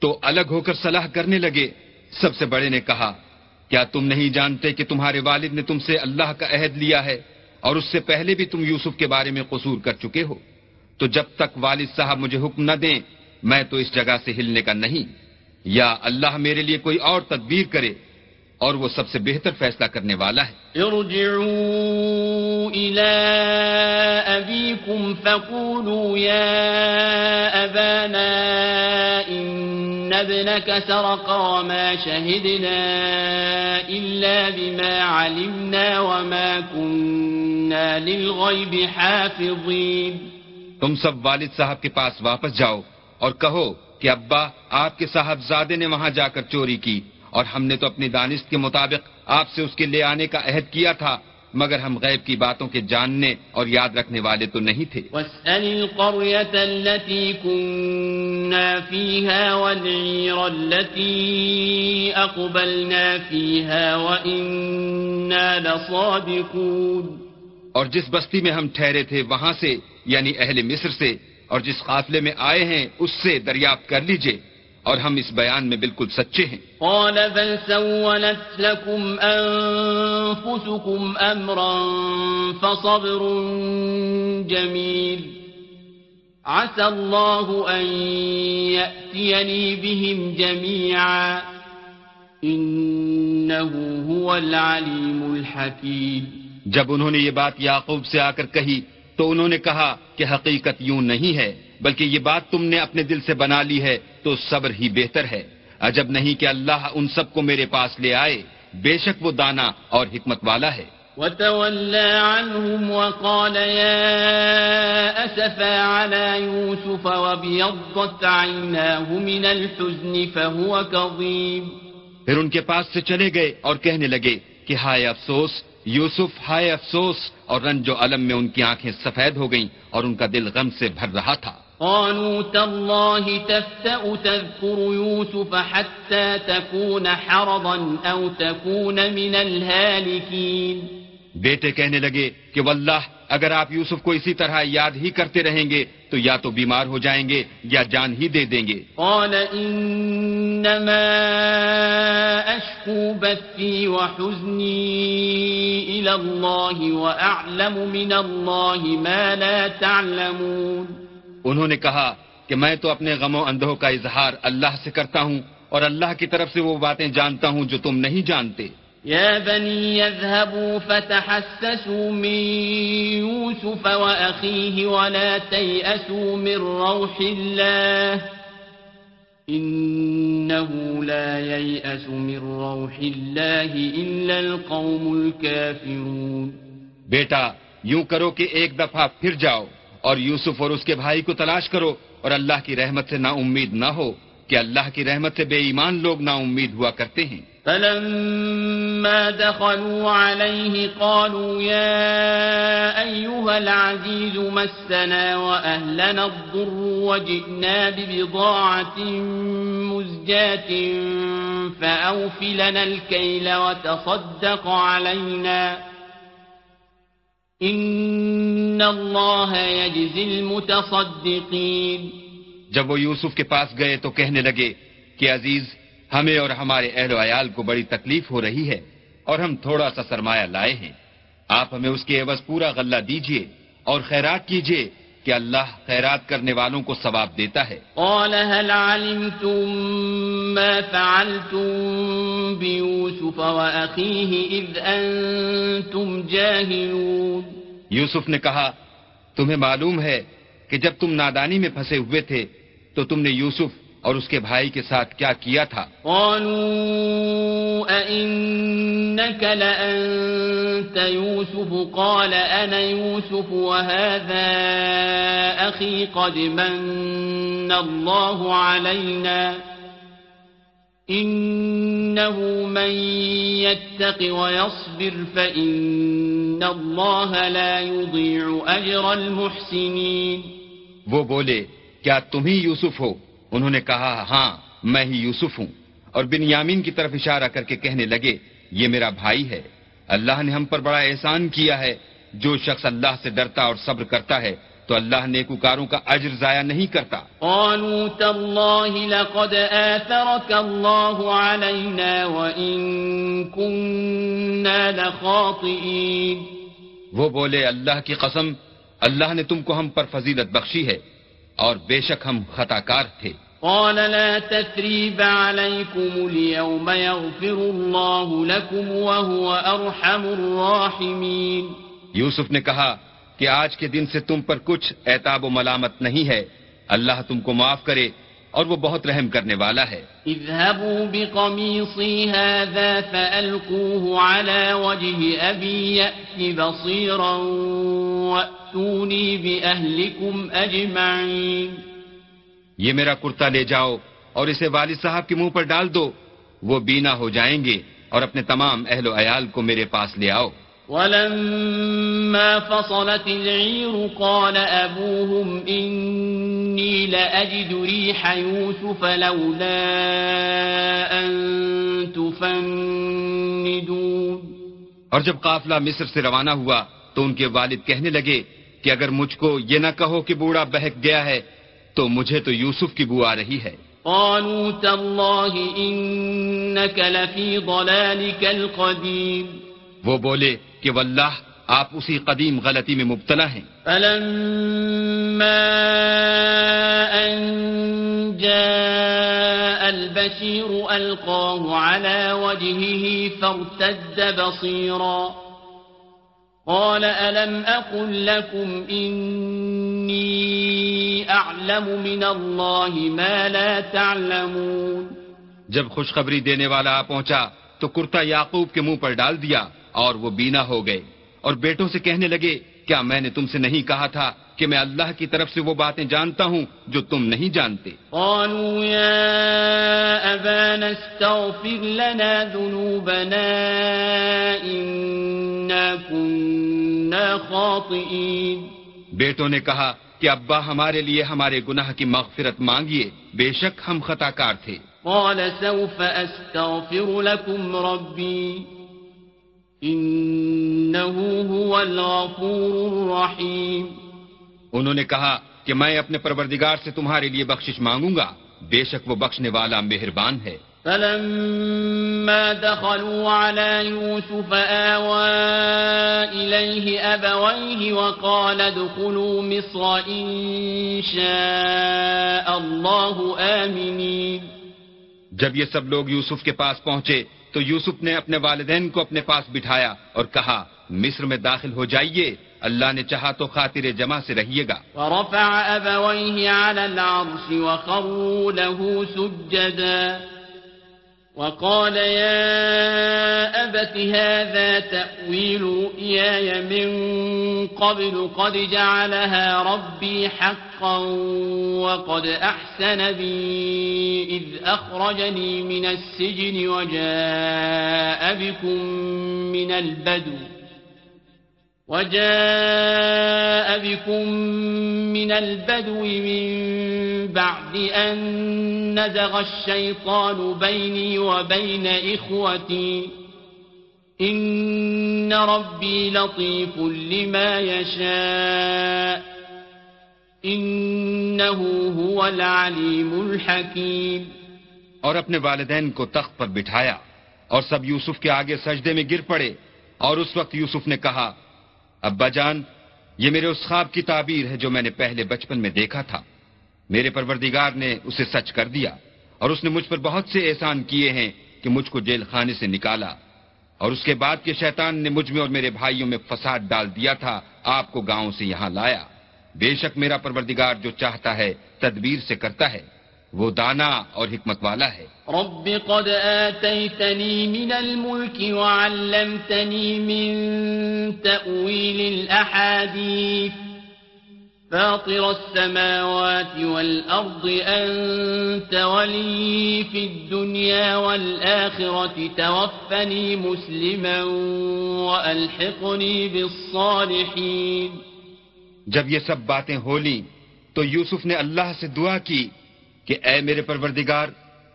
تو الگ ہو کر صلاح کرنے لگے۔ سب سے بڑے نے کہا، کیا تم نہیں جانتے کہ تمہارے والد نے تم سے اللہ کا عہد لیا ہے اور اس سے پہلے بھی تم یوسف کے بارے میں قصور کر چکے ہو؟ تو جب تک والد صاحب مجھے حکم نہ دیں، میں تو اس جگہ سے ہلنے کا نہیں۔ یا اللہ میرے لیے کوئی اور تدبیر کرے اور وہ سب سے بہتر فیصلہ کرنے والا ہے۔
ارجعوا إلى أبيكم فقولوا يا أبانا إن ابنك سرق وما شهدنا إلا بما علمنا وما كنا للغيب حافظين.
تم سب والد صاحب کے پاس واپس جاؤ اور کہو کہ ابا آپ کے صاحبزادے نے وہاں جا کر چوری کی اور ہم نے تو اپنی دانست کے مطابق آپ سے اس کے لے آنے کا عہد کیا تھا مگر ہم غیب کی باتوں کے جاننے اور یاد رکھنے والے تو نہیں تھے۔
واسأل القرية التي كنا فيها والعير التي أقبلنا فيها وإنا لصادقون۔
اور جس بستی میں ہم ٹھہرے تھے وہاں سے یعنی اہل مصر سے اور جس قافلے میں آئے ہیں اس سے دریافت کر لیجیے۔ اور ہم اس بیان میں بالکل سچے ہیں۔
قال بل سولت لكم أنفسكم أمرا فصبر جميل۔ عسى الله أن يأتيني بهم جميعا۔ إنه هو العليم الحكيم۔
جب انہوں نے یہ بات یعقوب سے آ کر کہی تو انہوں نے کہا کہ حقیقت یوں نہیں ہے۔ بلکہ یہ بات تم نے اپنے دل سے بنا لی ہے تو صبر ہی بہتر ہے۔ عجب نہیں کہ اللہ ان سب کو میرے پاس لے آئے۔ بے شک وہ دانا اور حکمت والا ہے۔
وتولى عنهم وقال يا أسفا على يوسف وابيضت عيناه من الحزن فهو كظيم۔
پھر ان کے پاس سے چلے گئے اور کہنے لگے کہ ہائے افسوس یوسف ہائے افسوس۔ اور رنج و علم میں ان کی آنکھیں سفید ہو گئیں اور ان کا دل غم سے بھر رہا تھا۔
قالوا تالله تفتأ تذكر يوسف حتى تكون حرضا أو تكون من الهالكين.
بیٹے کہنے لگے کہ واللہ اگر آپ یوسف کو اسی طرح یاد ہی کرتے رہیں گے تو یا تو بیمار ہو جائیں گے یا جان ہی دے دیں گے۔
قال انما اشكو بثي وحزني الى الله واعلم من الله ما لا تعلمون۔
انہوں نے کہا کہ میں تو اپنے غم و اندھوں کا اظہار اللہ سے کرتا ہوں اور اللہ کی طرف سے وہ باتیں جانتا ہوں جو تم نہیں جانتے۔
يا بني يذهبوا فتحسسوا من يوسف وأخيه ولا تيأسوا من روح الله إنه لا ييأس من روح الله إلا القوم الكافرون
بیٹا یوں کرو کہ ایک دفعہ پھر جاؤ۔ اور یوسف اور اس کے بھائی کو تلاش کرو اور اللہ کی رحمت سے نا امید نہ ہو کہ اللہ کی رحمت سے بے ایمان لوگ نا امید ہوا کرتے ہیں
فلما دخلوا عليه قالوا يا أيها العزيز مسنا وأهلنا الضر وجئنا ببضاعة مزجاة فأوفلنا الكيل وتصدق علينا إن الله يجزي المتصدقين
جب وہ یوسف کے پاس گئے تو کہنے لگے کہ عزیز ہمیں اور ہمارے اہل و عیال کو بڑی تکلیف ہو رہی ہے اور ہم تھوڑا سا سرمایہ لائے ہیں۔ آپ ہمیں اس کے عوض پورا غلہ دیجیے اور خیرات کیجیے کہ اللہ خیرات کرنے والوں کو ثواب دیتا ہے۔
قال هل علمتم ما فعلتم بيوسف وأخيه إذ أنتم جاهلون
یوسف نے کہا، تمہیں معلوم ہے کہ جب تم نادانی میں پھنسے ہوئے تھے، تو تم نے یوسف اور اس کے بھائی کے ساتھ کیا کیا تھا؟
قالوا أئنك لأنت يوسف؟ قال أنا يوسف وهذا أخي قد من الله علينا. إنه من يتق ويصبر فإن الله لا يضيع أجر المحسنين.
وہ بولے، کیا تم ہی یوسف ہو؟ انہوں نے کہا ہاں میں ہی یوسف ہوں. اور بن یامین کی طرف اشارہ کر کے کہنے لگے، یہ میرا بھائی ہے۔ اللہ نے ہم پر بڑا احسان کیا ہے۔ جو شخص اللہ سے ڈرتا اور صبر کرتا ہے تو اللہ نیکوکاروں کا اجر ضائع نہیں کرتا۔
قالوا تالله لقد آثرك الله علينا وإن كنا لخاطئين
وہ بولے اللہ کی قسم اللہ نے تم کو ہم پر فضیلت بخشی ہے اور بے شک ہم خطا کار تھے۔
قال لا تثريب عليكم اليوم يغفر الله لكم وهو أرحم الراحمين۔
یوسف نے کہا کہ آج کے دن سے تم پر کچھ اعتاب و ملامت نہیں ہے۔ اللہ تم کو معاف کرے اور وہ بہت رحم کرنے والا ہے۔
اذهبوا بقميصي هذا فألقوه على وجه أبي يأت بصيرا وأتوني بأهلكم أجمعين۔
یہ میرا کرتا لے جاؤ اور اسے والد صاحب کے منہ پر ڈال دو۔ وہ بینا ہو جائیں گے اور اپنے تمام اہل و عیال کو میرے پاس لے آؤ۔
ولما فصلت العير قال أبوهم إني لأجد ريح يوسف لولا أن تفندون.
اور جب قافلہ مصر سے روانہ ہوا تو ان کے والد کہنے لگے کہ اگر مجھ کو یہ نہ کہو کہ بوڑھا بہک گیا ہے تو مجھے تو یوسف کی بو آ رہی ہے۔
قالوا تالله إنك لفي ضلالك القديم
وہ بولے کہ واللہ آپ اسی قدیم غلطی میں مبتلا ہیں۔
فلما أن جاء البشير ألقاه على وجهه فارتد بصيرا۔ قال ألم أقل لكم إني أعلم من الله ما لا تعلمون۔
جب خوشخبری دینے والا پہنچا تو کرتا یعقوب کے منہ پر ڈال دیا۔ اور وہ بینا ہو گئے اور بیٹوں سے کہنے لگے کیا میں نے تم سے نہیں کہا تھا کہ میں اللہ کی طرف سے وہ باتیں جانتا ہوں جو تم نہیں جانتے؟
قالوا يا أبانا استغفر لنا ذنوبنا إنا كنا خاطئين.
بیٹوں نے کہا کہ ابا ہمارے لیے ہمارے گناہ کی مغفرت مانگیے بے شک ہم خطا کار تھے۔
قال سوف لكم ربي. إنه هو الغفور الرحيم۔
انہوں نے کہا کہ میں اپنے پروردگار سے تمہارے لیے بخشش مانگوں گا۔ بے شک وہ بخشنے والا مہربان ہے۔
فلما دخلوا على يوسف آوى إليه أبويه وقال ادخلوا مصر إن شاء الله آمنين۔
جب یہ سب لوگ یوسف کے پاس پہنچے تو یوسف نے اپنے والدین کو اپنے پاس بٹھایا اور کہا، مصر میں داخل ہو جائیے، اللہ نے چاہا تو خاطر جمع سے رہیے گا۔
وَرَفَعَ أَبَوَيْهِ عَلَى الْعَرْشِ وخروا لَهُ سُجَّدًا۔ وقال يا أبت هذا تأويل رؤياي من قبل قد جعلها ربي حقا وقد أحسن بي إذ أخرجني من السجن وجاء بكم من البدو وجاء بكم من البدو من بعد أن نزغ الشيطان بيني وبين إخوتي. إن ربي لطيف لما يشاء. إنه هو العليم الحكيم.
اور اپنے والدین کو تخت پر بٹھایا اور سب یوسف کے آگے سجدے میں گر پڑے اور اس وقت یوسف نے کہا ابا جان، یہ میرے اس خواب کی تعبیر ہے جو میں نے پہلے بچپن میں دیکھا تھا۔ میرے پروردگار نے اسے سچ کر دیا اور اس نے مجھ پر بہت سے احسان کیے ہیں کہ مجھ کو جیل خانے سے نکالا۔ اور اس کے بعد کے شیطان نے مجھ میں اور میرے بھائیوں میں فساد ڈال دیا تھا، آپ کو گاؤں سے یہاں لایا۔ بے شک میرا پروردگار جو چاہتا ہے تدبیر سے کرتا ہے۔ وہ دانا اور حکمت والا ہے۔
رب قد آتيتني من الملك وعلمتني من تأويل الأحاديث فاطر السماوات والأرض أنت ولي في الدنيا والآخرة توفني مسلما وألحقني بالصالحين۔
جب یہ سب باتیں ہو لیں تو یوسف نے اللہ سے دعا کی۔ کہ اے میرے پروردگار،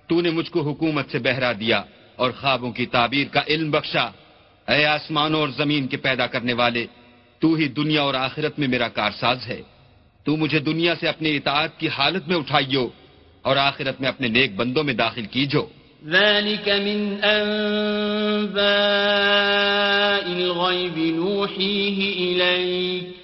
تو نے مجھ کو حکومت سے بہرا دیا اور خوابوں کی تعبیر کا علم بخشا۔ اے آسمانوں اور زمین کے پیدا کرنے والے، تو ہی دنیا اور آخرت میں میرا کارساز ہے۔ تو مجھے دنیا سے اپنی اطاعت کی حالت میں اٹھائیو اور آخرت میں اپنے نیک بندوں میں داخل کیجو۔
ذلك من أنباء الغيب نوحيه إليك۔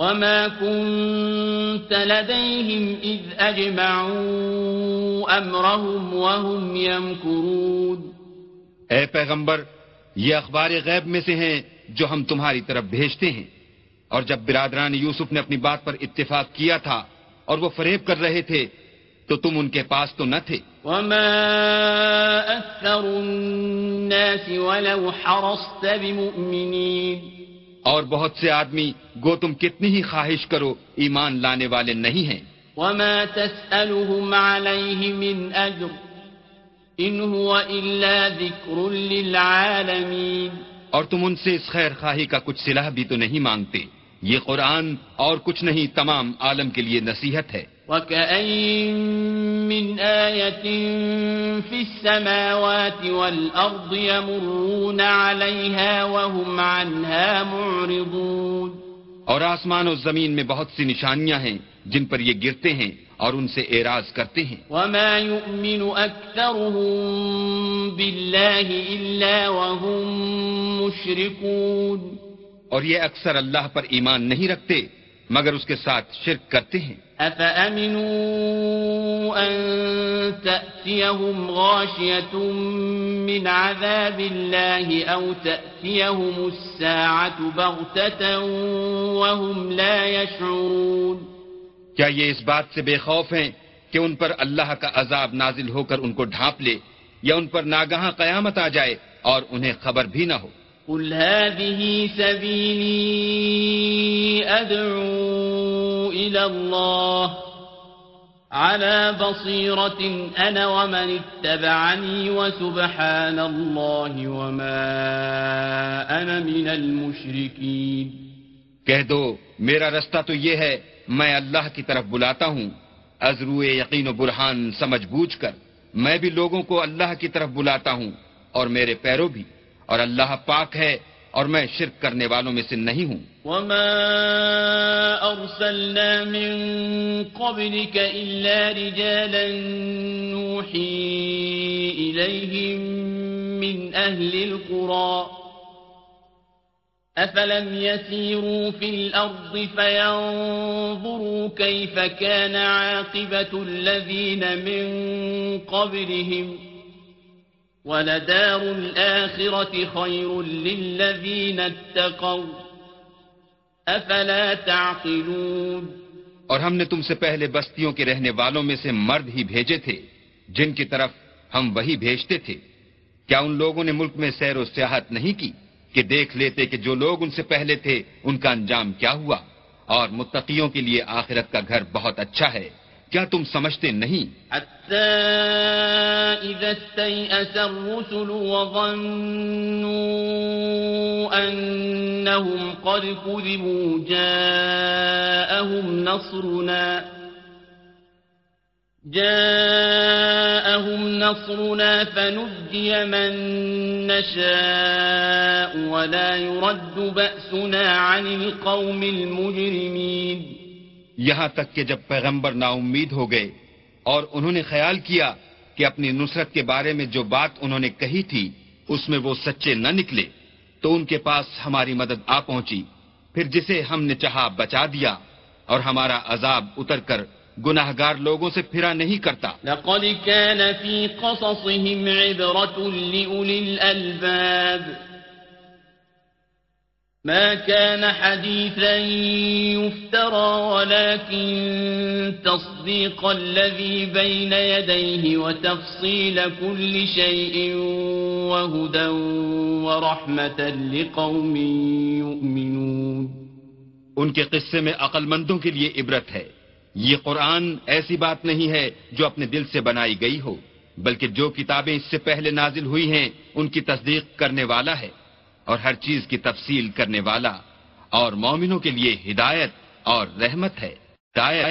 وما كنت لديهم إذ أجمعوا أمرهم وهم يمكرون
اے پیغمبر یہ اخبار غیب میں سے ہیں جو ہم تمہاری طرف بھیجتے ہیں۔ اور جب برادران یوسف نے اپنی بات پر اتفاق کیا تھا اور وہ فریب کر رہے تھے تو تم ان کے پاس تو نہ تھے۔
وما أكثر الناس ولو حرصت بمؤمنين
اور بہت سے آدمی گو تم کتنی ہی خواہش کرو ایمان لانے والے نہیں ہیں۔
وما تسألهم عليه من أجر إن هو إلا ذكر للعالمين۔
اور تم ان سے اس خیر خواہی کا کچھ صلاح بھی تو نہیں مانگتے۔ یہ قرآن اور کچھ نہیں تمام عالم کے لیے نصیحت ہے۔
وكأين من آية في السماوات والأرض يمرون عليها وهم عنها معرضون
اور آسمان و زمین میں بہت سی نشانیاں ہیں جن پر یہ گرتے ہیں اور ان سے اعراض کرتے ہیں۔
وما يؤمن أكثرهم بالله إلا وهم مشركون
اور یہ اکثر اللہ پر ایمان نہیں رکھتے مگر اس کے ساتھ شرک کرتے ہیں۔
أفأمنوا أن تأتيهم غاشية من عذاب الله أو تأتيهم الساعة بغتة وهم لا يشعرون
کیا یہ اس بات سے بے خوف ہیں کہ ان پر اللہ کا عذاب نازل ہو کر ان کو ڈھانپ لے یا ان پر ناگہاں قیامت آ جائے اور انہیں خبر بھی نہ ہو؟
قل هذه سبيلي أدعو إلى الله على بصيرة أنا ومن اتبعني وسبحان الله وما أنا من المشركين
کہہ دو، میرا رستہ تو یہ ہے، میں اللہ کی طرف بلاتا ہوں۔ ازرو یقین و برہان سمجھ بوجھ کر، میں بھی لوگوں کو اللہ کی طرف بلاتا ہوں اور میرے پیرو بھی۔ اور اللہ پاک ہے اور میں شرک کرنے والوں میں سے نہیں ہوں
وما ارسلنا من قبلك الا رجالا نوحي اليهم من أهل القرى افلم يسيروا في الأرض فينظروا كيف كان عاقبه الذين من قبلهم ۖ ولدار الآخرة خير للذين اتقوا. أفلا تعقلون؟
اور ہم نے تم سے پہلے بستیوں کے رہنے والوں میں سے مرد ہی بھیجے تھے، جن کی طرف ہم وہی بھیجتے تھے۔ کیا ان لوگوں نے ملک میں سیر و سیاحت نہیں کی کہ دیکھ لیتے کہ جو لوگ ان سے پہلے تھے، ان کا انجام کیا ہوا؟ اور متقیوں کے لیے آخرت کا گھر بہت اچھا ہے۔ کیا تم سمجھتے نہیں
إذا استيأس الرسل وظنوا أنهم قد كذبوا جاءهم نصرنا جاءهم نصرنا فنجي من نشاء ولا يرد بأسنا عن القوم المجرمين.
یہاں تک کہ جب پیغمبر نا امید ہو گئے اور انہوں نے خیال کیا کہ اپنی نصرت کے بارے میں جو بات انہوں نے کہی تھی، اس میں وہ سچے نہ نکلے، تو ان کے پاس ہماری مدد آ پہنچی۔ پھر جسے ہم نے چاہا بچا دیا اور ہمارا عذاب اتر کر گناہ گار لوگوں سے پھرا نہیں کرتا۔
لقد كان في قصصهم عبرة لأولي الألباب۔ ما كان حديثا يفترى ولكن تصديق الذي بين يديه وتفصيل كل شيء وهدى ورحمة لقوم يؤمنون.
ان کے قصے میں عقل مندوں کے لیے عبرت ہے۔ یہ قرآن ایسی بات نہیں ہے جو اپنے دل سے بنائی گئی ہو، بلکہ جو کتابیں اس سے پہلے نازل ہوئی ہیں، ان کی تصدیق کرنے والا ہے۔ اور ہر چیز کی تفصیل کرنے والا اور مومنوں کے لیے ہدایت اور رحمت ہے۔ ہدایت